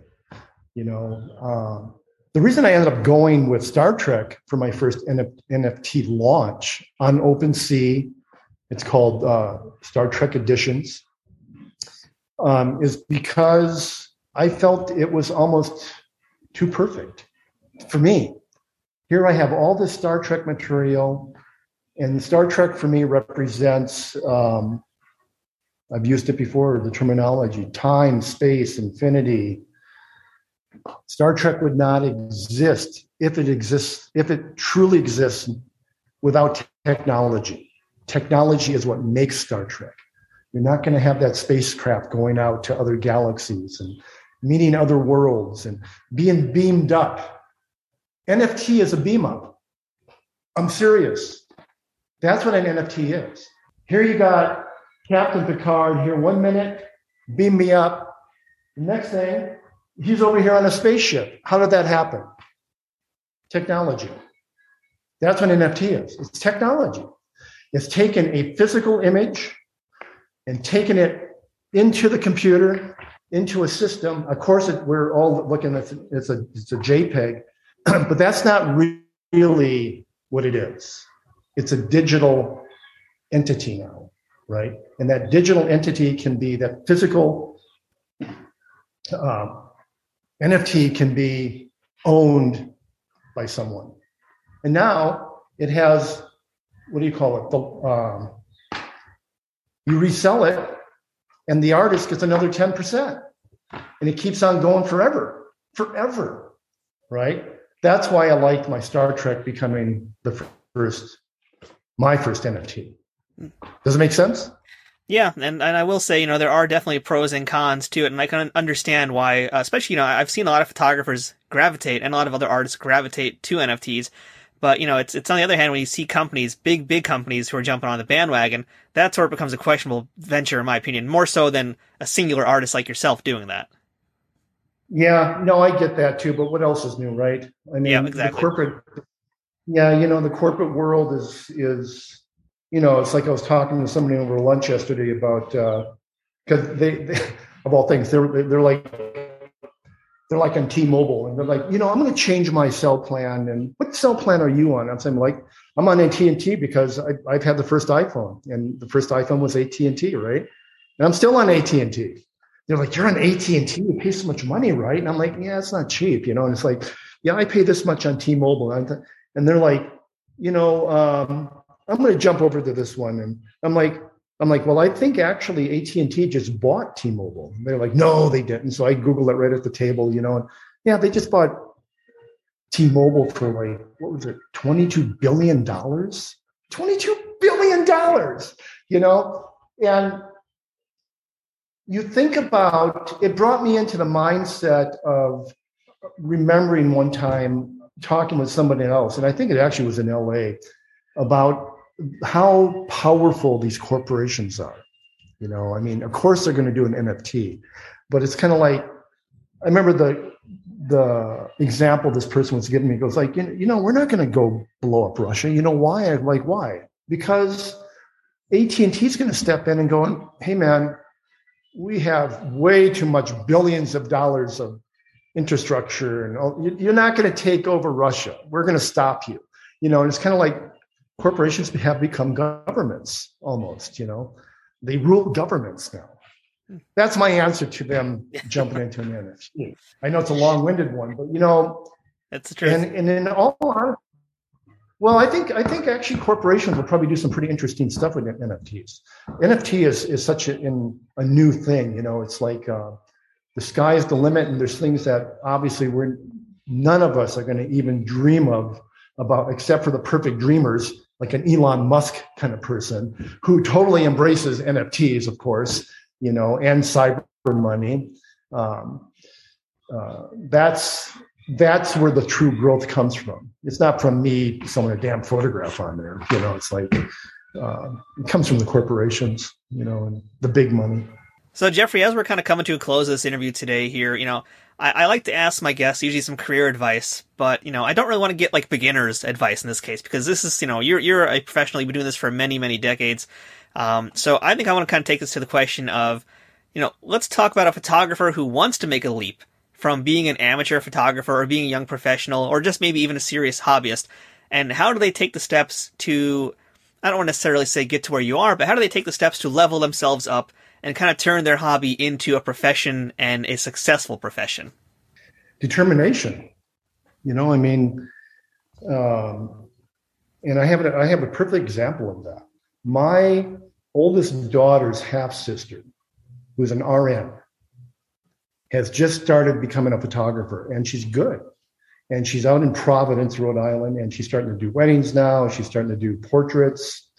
You know, um, the reason I ended up going with Star Trek for my first NFT launch on OpenSea, it's called uh, Star Trek Editions, um, is because I felt it was almost too perfect for me. Here I have all this Star Trek material, and Star Trek for me represents, um, I've used it before, the terminology time, space, infinity. Star Trek would not exist if it exists, if it truly exists without technology. Technology is what makes Star Trek. You're not going to have that spacecraft going out to other galaxies and meeting other worlds and being beamed up NFT is a beam up. I'm serious. That's what an NFT is. Here you got Captain Picard here one minute, beam me up. The next thing, he's over here on a spaceship. How did that happen? Technology. That's what NFT is. It's technology. It's taken a physical image and taken it into the computer, into a system. Of course, it, we're all looking at it's a, it's a JPEG but that's not really what it is. It's a digital entity now, right? And that digital entity can be that physical um, NFT can be owned by someone. And now it has, what do you call it? The, um, you resell it, and the artist gets another 10%. And it keeps on going forever, forever, right? that's why I liked my Star Trek becoming the first, my first NFT. Does it make sense? Yeah, and, and I will say, you know, there are definitely pros and cons to it, and I can understand why, uh, especially, you know, I've seen a lot of photographers gravitate and a lot of other artists gravitate to NFTs. But, you know, it's, it's on the other hand, when you see companies, big, big companies who are jumping on the bandwagon, that sort of becomes a questionable venture, in my opinion, more so than a singular artist like yourself doing that. Yeah, no, I get that too. But what else is new, right? I mean, yeah, exactly. the corporate. Yeah, you know, the corporate world is is you know, it's like I was talking to somebody over lunch yesterday about because uh, they, they, of all things, they're they're like they're like on T-Mobile, and they're like, you know, I'm going to change my cell plan. And what cell plan are you on? I'm saying like I'm on AT and T because I, I've had the first iPhone, and the first iPhone was AT and T, right? And I'm still on AT and T they're like, you're on AT&T, you pay so much money, right? And I'm like, yeah, it's not cheap, you know? And it's like, yeah, I pay this much on T-Mobile. And they're like, you know, um, I'm going to jump over to this one. And I'm like, I'm like, well, I think actually AT&T just bought T-Mobile. And they're like, no, they didn't. So I Googled it right at the table, you know, and yeah, they just bought T-Mobile for like, what was it? $22 billion, $22 billion, you know? And you think about it brought me into the mindset of remembering one time talking with somebody else and i think it actually was in la about how powerful these corporations are. You know, I mean, of course they're going to do an NFT, but it's kind of like I remember the the example this person was giving me goes like, you know, we're not going to go blow up Russia. You know why? I'm like, why? Because AT&T is going to step in and go, hey man, we have way too much billions of dollars of infrastructure and you're not going to take over Russia. We're going to stop you. You know, and it's kind of like corporations have become governments almost, you know. They rule governments now. That's my answer to them jumping into an NFT. I know it's a long-winded one, but you know, that's true. And, and in all honesty, well, I think I think actually corporations will probably do some pretty interesting stuff with NFTs. NFT is is such a, in, a new thing. You know, it's like uh, the sky is the limit, and there's things that obviously we're none of us are going to even dream of about, except for the perfect dreamers, like an Elon Musk kind of person who totally embraces NFTs, of course, you know, and cyber money. Um, uh, that's that's where the true growth comes from. It's not from me selling a damn photograph on there. You know, it's like uh, it comes from the corporations, you know, and the big money. So, Jeffery, as we're kind of coming to a close of this interview today, here, you know, I, I, like to ask my guests usually some career advice, but you know, I don't really want to get like beginners advice in this case because this is, you know, you're you're a professional. You've been doing this for many many decades. Um, so, I think I want to kind of take this to the question of, you know, let's talk about a photographer who wants to make a leap from being an amateur photographer or being a young professional or just maybe even a serious hobbyist? And how do they take the steps to, I don't want to necessarily say get to where you are, but how do they take the steps to level themselves up and kind of turn their hobby into a profession and a successful profession? Determination. You know, I mean, um, and I have a, I have a perfect example of that. My oldest daughter's half sister, who's an RN, has just started becoming a photographer and she's good. And she's out in Providence, Rhode Island, and she's starting to do weddings now. She's starting to do portraits.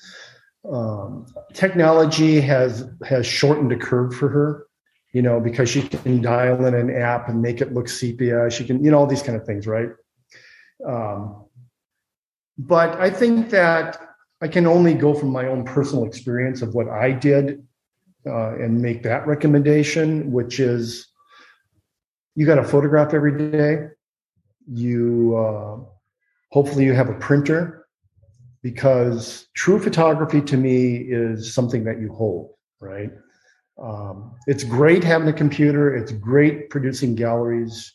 Um, technology has has shortened the curve for her, you know, because she can dial in an app and make it look sepia. She can, you know, all these kind of things, right? Um, but I think that I can only go from my own personal experience of what I did uh, and make that recommendation, which is you got to photograph every day. You uh, hopefully you have a printer because true photography to me is something that you hold, right? Um, it's great having a computer. It's great producing galleries.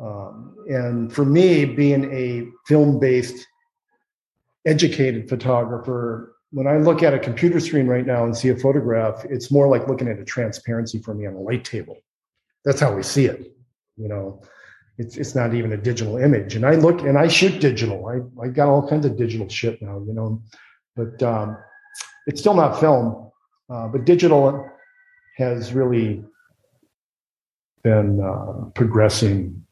Um, and for me, being a film-based, educated photographer, when I look at a computer screen right now and see a photograph, it's more like looking at a transparency for me on a light table that's how we see it. You know, it's it's not even a digital image. And I look and I shoot digital. I I got all kinds of digital shit now. You know, but um, it's still not film. Uh, but digital has really been uh, progressing.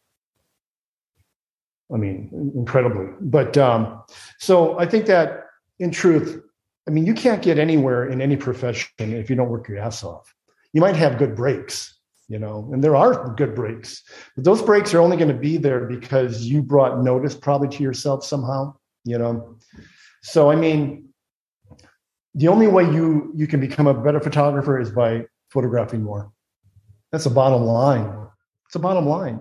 I mean, incredibly. But um, so I think that in truth, I mean, you can't get anywhere in any profession if you don't work your ass off. You might have good breaks, you know and there are good breaks but those breaks are only going to be there because you brought notice probably to yourself somehow you know? So i mean the only way you you can become a better photographer is by photographing more. That's a bottom line. It's a bottom line.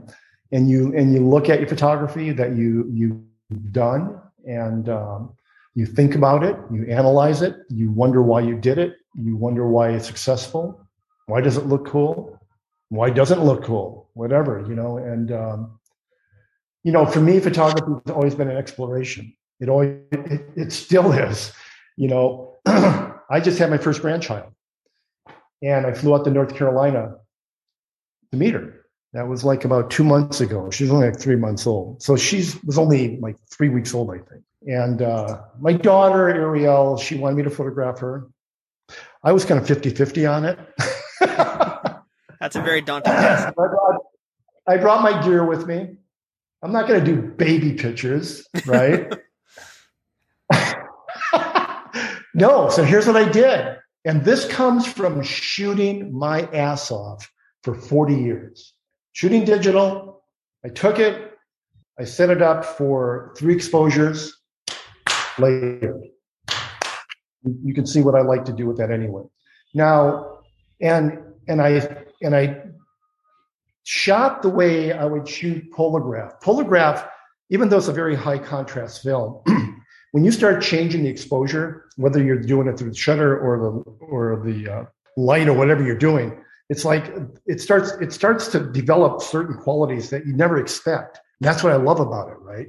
And you and you look at your photography that you you've done and um, you think about it you analyze it you wonder why you did it you wonder why it's successful why does it look cool why doesn't it look cool? Whatever you know and um, you know for me photography has always been an exploration. It always it, it still is you know. I just had my first grandchild and i flew out to north carolina to meet her. That was like about two months ago. She's only like three months old. So she was only like three weeks old i think. And uh, my daughter ariel she wanted me to photograph her. I was kind of 50-50 on it That's a very daunting task. I brought, I brought my gear with me. I'm not going to do baby pictures, right? no. So here's what I did. And this comes from shooting my ass off for 40 years. Shooting digital, I took it, I set it up for three exposures later. you can see what I like to do with that anyway. Now, and and I and I shot the way I would shoot Polagraph. Polagraph, even though it's a very high contrast film, when you start changing the exposure, whether you're doing it through the shutter or the or the uh, light or whatever you're doing, it's like it starts it starts to develop certain qualities that you never expect. That's what I love about it, right?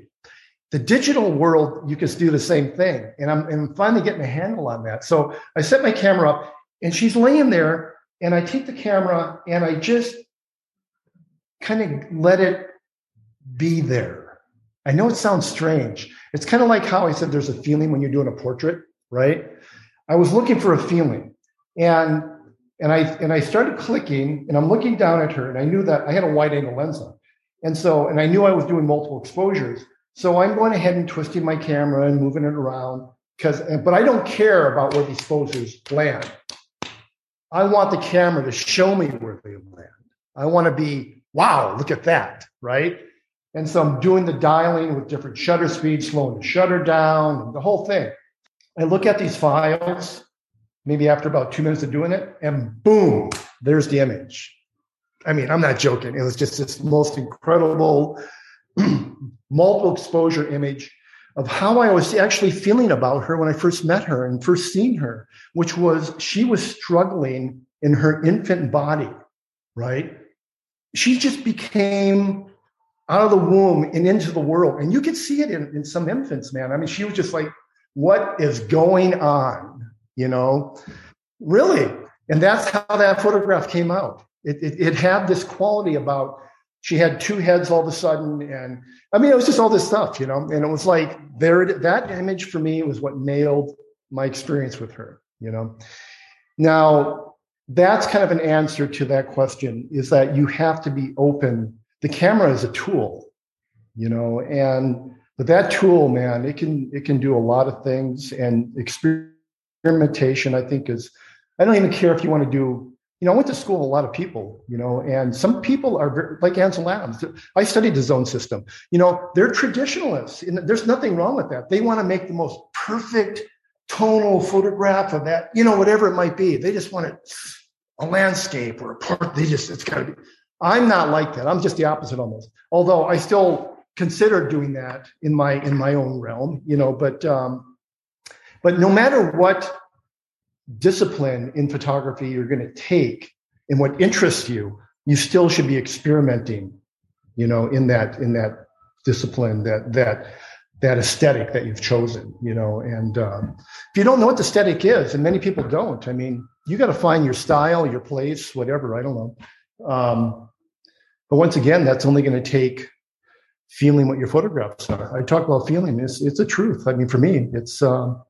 The digital world, you can do the same thing, and I'm and I'm finally getting a handle on that. So I set my camera up, and she's laying there, and I take the camera and I just kind of let it be there. I know it sounds strange. It's kind of like how I said there's a feeling when you're doing a portrait, right? I was looking for a feeling, and and I and I started clicking, and I'm looking down at her, and I knew that I had a wide angle lens on, and so and I knew I was doing multiple exposures. So I'm going ahead and twisting my camera and moving it around because, but I don't care about where these exposures land. I want the camera to show me where they land. I want to be, wow, look at that, right? And so I'm doing the dialing with different shutter speeds, slowing the shutter down, the whole thing. I look at these files, maybe after about two minutes of doing it, and boom, there's the image. I mean, I'm not joking. It was just this most incredible multiple exposure image of how I was actually feeling about her when I first met her and first seen her, which was she was struggling in her infant body, right? She just became out of the womb and into the world. And you could see it in, in some infants, man. I mean, she was just like, what is going on? You know, really. And that's how that photograph came out. It, it, it had this quality about she had two heads all of a sudden and i mean it was just all this stuff you know? And it was like there that image for me was what nailed my experience with her you know? Now that's kind of an answer to that question is that you have to be open. The camera is a tool you know? And but that tool man it can it can do a lot of things and experimentation i think is i don't even care if you want to do you know, I went to school with a lot of people, you know, and some people are very, like Ansel Adams. I studied the zone system. You know, they're traditionalists, and there's nothing wrong with that. They want to make the most perfect tonal photograph of that, you know, whatever it might be. They just want it a landscape or a park. They just, it's got to be. I'm not like that. I'm just the opposite almost. Although I still consider doing that in my in my own realm, you know, but um, but no matter what discipline in photography you're going to take and what interests you, you still should be experimenting, you know, in that in that discipline that that that aesthetic that you've chosen, you know. And um, if you don't know what the aesthetic is, and many people don't, I mean, you got to find your style, your place, whatever. I don't know. Um, but once again, that's only going to take feeling what your photographs are. I talk about feeling. It's it's a truth. I mean, for me, it's um,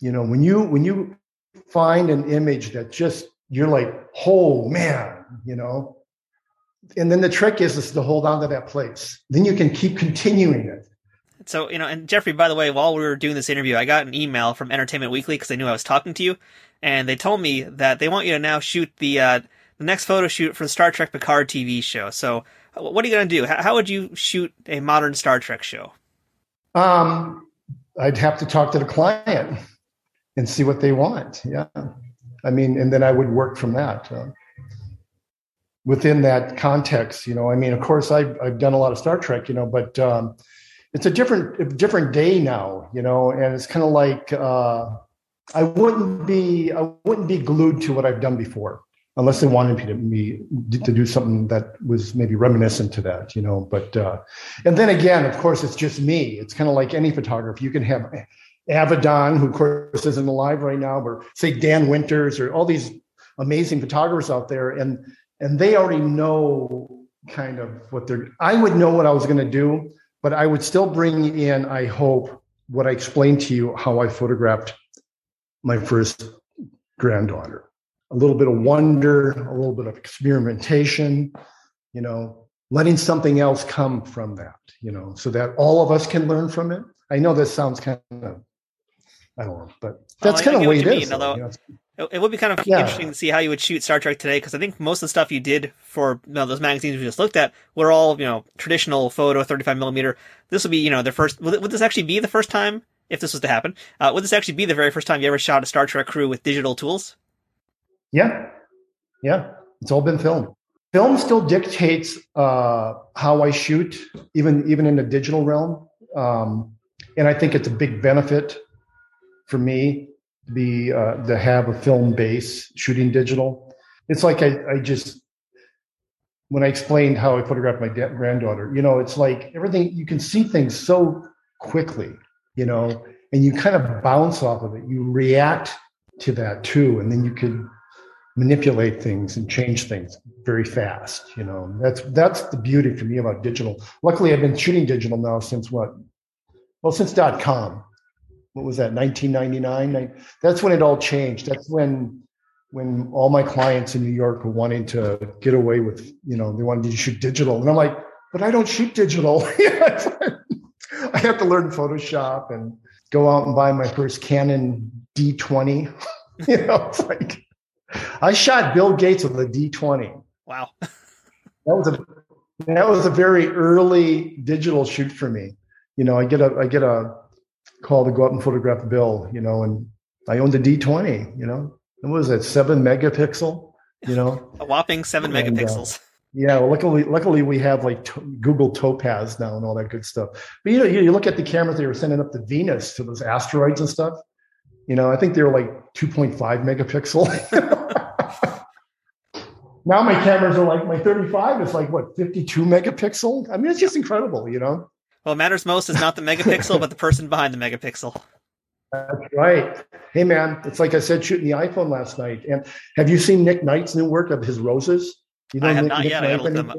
you know when you when you find an image that just you're like oh man you know? And then the trick is is to hold on to that place. Then you can keep continuing it. So you know and jeffery by the way while we were doing this interview i got an email from entertainment weekly because they knew i was talking to you and they told me that they want you to now shoot the uh, the next photo shoot for the star trek picard tv show. So what are you going to do? How, how would you shoot a modern star trek show? Um i'd have to talk to the client and see what they want. Yeah. I mean, and then I would work from that. Uh, within that context, you know, I mean, of course, I've, I've done a lot of Star Trek, you know, but um, it's a different, different day now, you know, and it's kind of like uh, I wouldn't be, I wouldn't be glued to what I've done before, unless they wanted me to, me to do something that was maybe reminiscent to that, you know. But uh, and then again, of course, it's just me. It's kind of like any photographer. You can have Avedon, who of course isn't alive right now, or say Dan Winters or all these amazing photographers out there, and and they already know kind of what they're. I would know what I was going to do, but I would still bring in. I hope what I explained to you how I photographed my first granddaughter. A little bit of wonder, a little bit of experimentation, you know, letting something else come from that, you know, so that all of us can learn from it. I know this sounds kind of I don't know, but that's kind of the way it is. although, you know, it would be kind of yeah. interesting to see how you would shoot Star Trek today, because I think most of the stuff you did for you know, those magazines we just looked at were all you know traditional photo, thirty five millimeter. This would be you know the first. Would, would this actually be the first time if this was to happen, uh, would this actually be the very first time you ever shot a Star Trek crew with digital tools? Yeah, yeah, it's all been film. Film still dictates uh, how I shoot, even even in the digital realm, um, and I think it's a big benefit for me to be uh, to have a film base shooting digital. It's like I, I just when I explained how I photographed my da- granddaughter, you know, it's like everything you can see things so quickly, you know, and you kind of bounce off of it. You react to that too, and then you can manipulate things and change things very fast. You know, that's that's the beauty for me about digital. Luckily, I've been shooting digital now since what? Well, since dot com. What was that? 1999. That's when it all changed. That's when when all my clients in New York were wanting to get away with, you know, they wanted to shoot digital, and I'm like, but I don't shoot digital. I have to learn Photoshop and go out and buy my first Canon D20. you know, it's like I shot Bill Gates with a D20. Wow. that was a that was a very early digital shoot for me. You know, I get a I get a call to go up and photograph Bill, you know, and I owned a D20, you know. What was it, seven megapixel? You know, a whopping seven and, megapixels. Uh, yeah, well, luckily, luckily we have like to- Google Topaz now and all that good stuff. But you know, you, you look at the cameras they were sending up to Venus to those asteroids and stuff. You know, I think they were like 2.5 megapixel. now my cameras are like my 35 is like what 52 megapixel. I mean, it's just incredible. You know. What matters most is not the megapixel, but the person behind the megapixel. That's right. Hey, man, it's like I said shooting the iPhone last night. And have you seen Nick Knight's new work of his roses? You know, I have Nick, not Nick yet. I them up.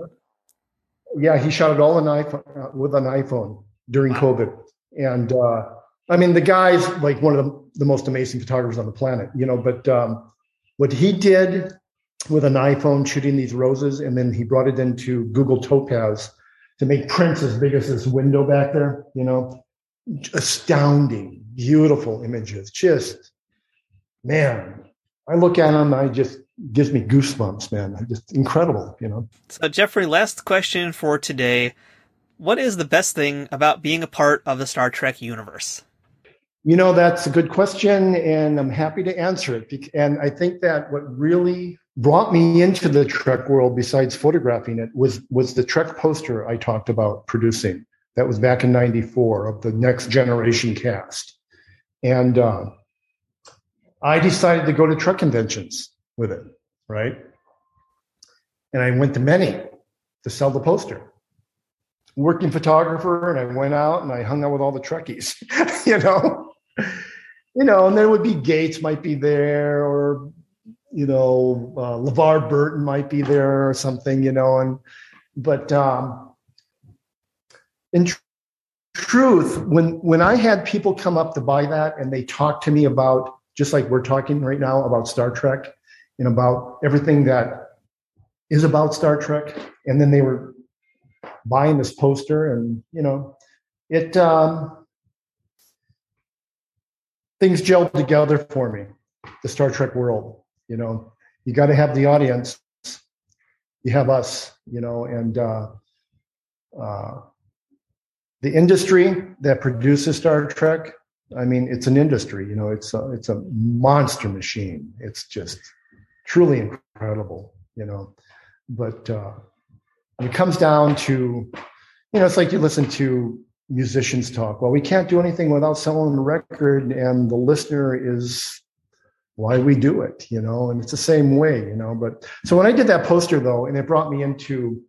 Yeah, he shot it all on iPhone, uh, with an iPhone during wow. COVID. And uh, I mean, the guy's like one of the, the, most amazing photographers on the planet, you know, but um, what he did with an iPhone shooting these roses, and then he brought it into Google Topaz to make prints as big as this window back there, you know, astounding, beautiful images. Just, man, I look at them, I just gives me goosebumps, man. Just incredible, you know. So, Jeffery, last question for today. What is the best thing about being a part of the Star Trek universe? You know, that's a good question, and I'm happy to answer it. And I think that what really brought me into the Trek world, besides photographing it, was was the Trek poster I talked about producing. That was back in '94 of the Next Generation cast, and uh, I decided to go to Trek conventions with it, right? And I went to many to sell the poster. Working photographer, and I went out and I hung out with all the Trekkies, you know, you know, and there would be Gates might be there, or you know, uh, LeVar Burton might be there or something, you know, and but um, in tr- truth, when when I had people come up to buy that and they talked to me about just like we're talking right now about Star Trek, and about everything that is about Star Trek. And then they were buying this poster, and you know, it um, things gelled together for me. The Star Trek world, you know, you got to have the audience. You have us, you know, and uh, uh, the industry that produces Star Trek. I mean, it's an industry. You know, it's a, it's a monster machine. It's just truly incredible, you know. But uh, it comes down to, you know, it's like you listen to musicians talk. Well, we can't do anything without selling the record, and the listener is why we do it, you know. And it's the same way, you know. But so when I did that poster, though, and it brought me into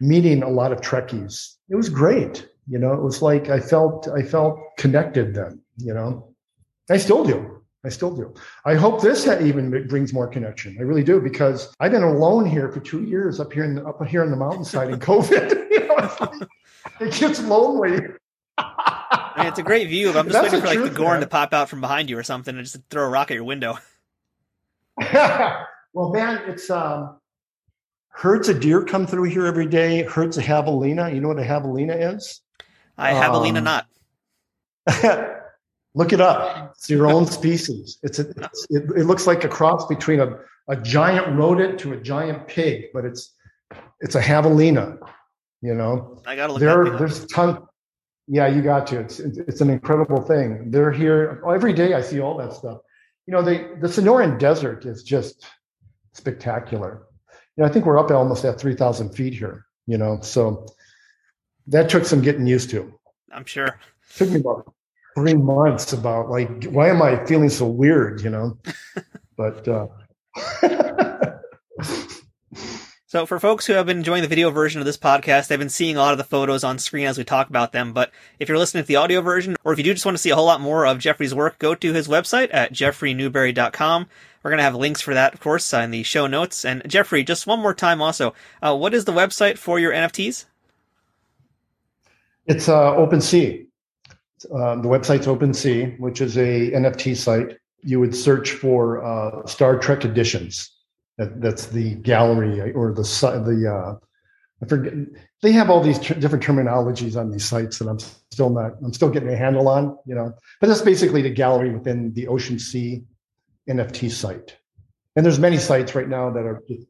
meeting a lot of Trekkies, it was great. You know, it was like I felt I felt connected then. You know, I still do. I still do. I hope this even brings more connection. I really do because I've been alone here for two years up here in the, up here in the mountainside in COVID. you know, it gets lonely. It's a great view. I'm just That's waiting for like truth, the Gorn man. to pop out from behind you or something and just throw a rock at your window. well, man, it's um, herds of deer come through here every day. Herds of javelina. You know what a javelina is? I javelina um, not. Look it up. It's your own species. It's, a, it's it, it, looks like a cross between a, a giant rodent to a giant pig, but it's it's a javelina. You know, I gotta look. There, there's ton. Yeah, you got to. It's it's an incredible thing. They're here every day. I see all that stuff. You know, they the Sonoran Desert is just spectacular. You know, I think we're up at almost at three thousand feet here. You know, so that took some getting used to. I'm sure. It took me about three months. About like, why am I feeling so weird? You know, but. uh So, for folks who have been enjoying the video version of this podcast, they've been seeing a lot of the photos on screen as we talk about them. But if you're listening to the audio version, or if you do just want to see a whole lot more of Jeffery's work, go to his website at jefferynewbury.com. We're going to have links for that, of course, uh, in the show notes. And Jeffrey, just one more time also, uh, what is the website for your NFTs? It's uh, OpenSea. Um, the website's OpenSea, which is a NFT site. You would search for uh, Star Trek editions that, that's the gallery or the the uh, I forget. They have all these different terminologies on these sites that I'm still not. I'm still getting a handle on. You know, but that's basically the gallery within the OpenSea NFT site. And there's many sites right now that are just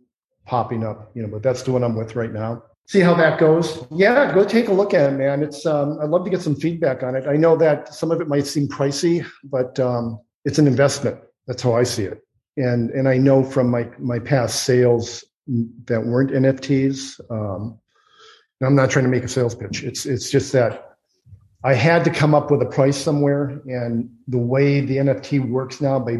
popping up. You know, but that's the one I'm with right now. See how that goes. Yeah, go take a look at it, man. It's um, I'd love to get some feedback on it. I know that some of it might seem pricey, but um, it's an investment. That's how I see it and and I know from my my past sales that weren't NFTs. Um, I'm not trying to make a sales pitch. It's it's just that I had to come up with a price somewhere, and the way the NFT works now, by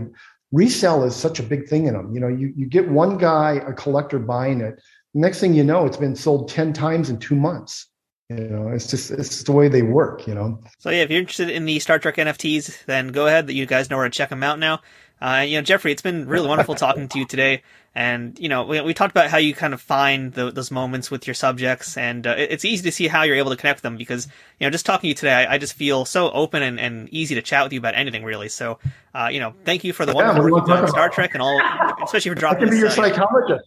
resell is such a big thing in them. You know, you you get one guy, a collector, buying it. Next thing you know, it's been sold ten times in two months. You know, it's just it's just the way they work. You know. So yeah, if you're interested in the Star Trek NFTs, then go ahead. That you guys know where to check them out now. Uh, you know, Jeffery, it's been really wonderful talking to you today. And, you know, we, we talked about how you kind of find the, those moments with your subjects, and uh, it's easy to see how you're able to connect with them because, you know, just talking to you today, I, I just feel so open and, and easy to chat with you about anything, really. So, uh, you know, thank you for the wonderful work you've done Star Trek and all, especially for dropping I can be your psychologist.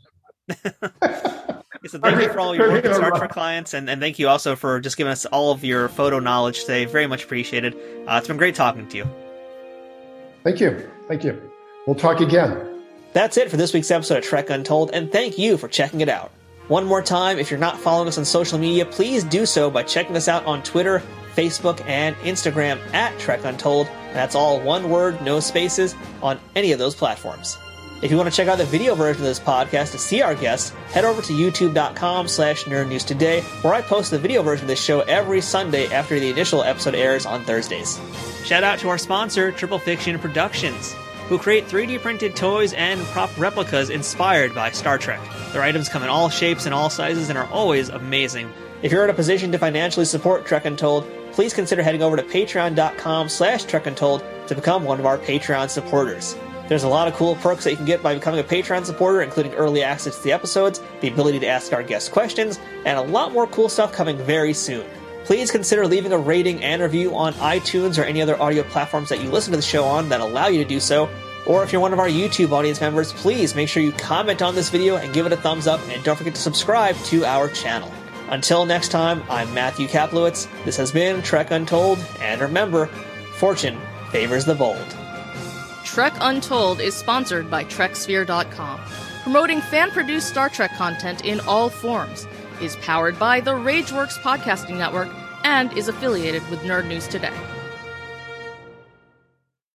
so thank you for all your work with Star Trek clients, and, and thank you also for just giving us all of your photo knowledge today. Very much appreciated. Uh, it's been great talking to you. Thank you. Thank you. We'll talk again. That's it for this week's episode of Trek Untold, and thank you for checking it out. One more time, if you're not following us on social media, please do so by checking us out on Twitter, Facebook, and Instagram at Trek Untold. And that's all one word, no spaces, on any of those platforms. If you want to check out the video version of this podcast to see our guests, head over to youtube.com slash nerdnewstoday, where I post the video version of this show every Sunday after the initial episode airs on Thursdays. Shout out to our sponsor, Triple Fiction Productions, who create 3D printed toys and prop replicas inspired by Star Trek. Their items come in all shapes and all sizes and are always amazing. If you're in a position to financially support Trek Untold, please consider heading over to patreon.com slash Trek to become one of our Patreon supporters. There's a lot of cool perks that you can get by becoming a Patreon supporter, including early access to the episodes, the ability to ask our guests questions, and a lot more cool stuff coming very soon. Please consider leaving a rating and review on iTunes or any other audio platforms that you listen to the show on that allow you to do so. Or if you're one of our YouTube audience members, please make sure you comment on this video and give it a thumbs up, and don't forget to subscribe to our channel. Until next time, I'm Matthew Kaplowitz. This has been Trek Untold, and remember, fortune favors the bold. Trek Untold is sponsored by TrekSphere.com, promoting fan produced Star Trek content in all forms, is powered by the Rageworks Podcasting Network, and is affiliated with Nerd News Today.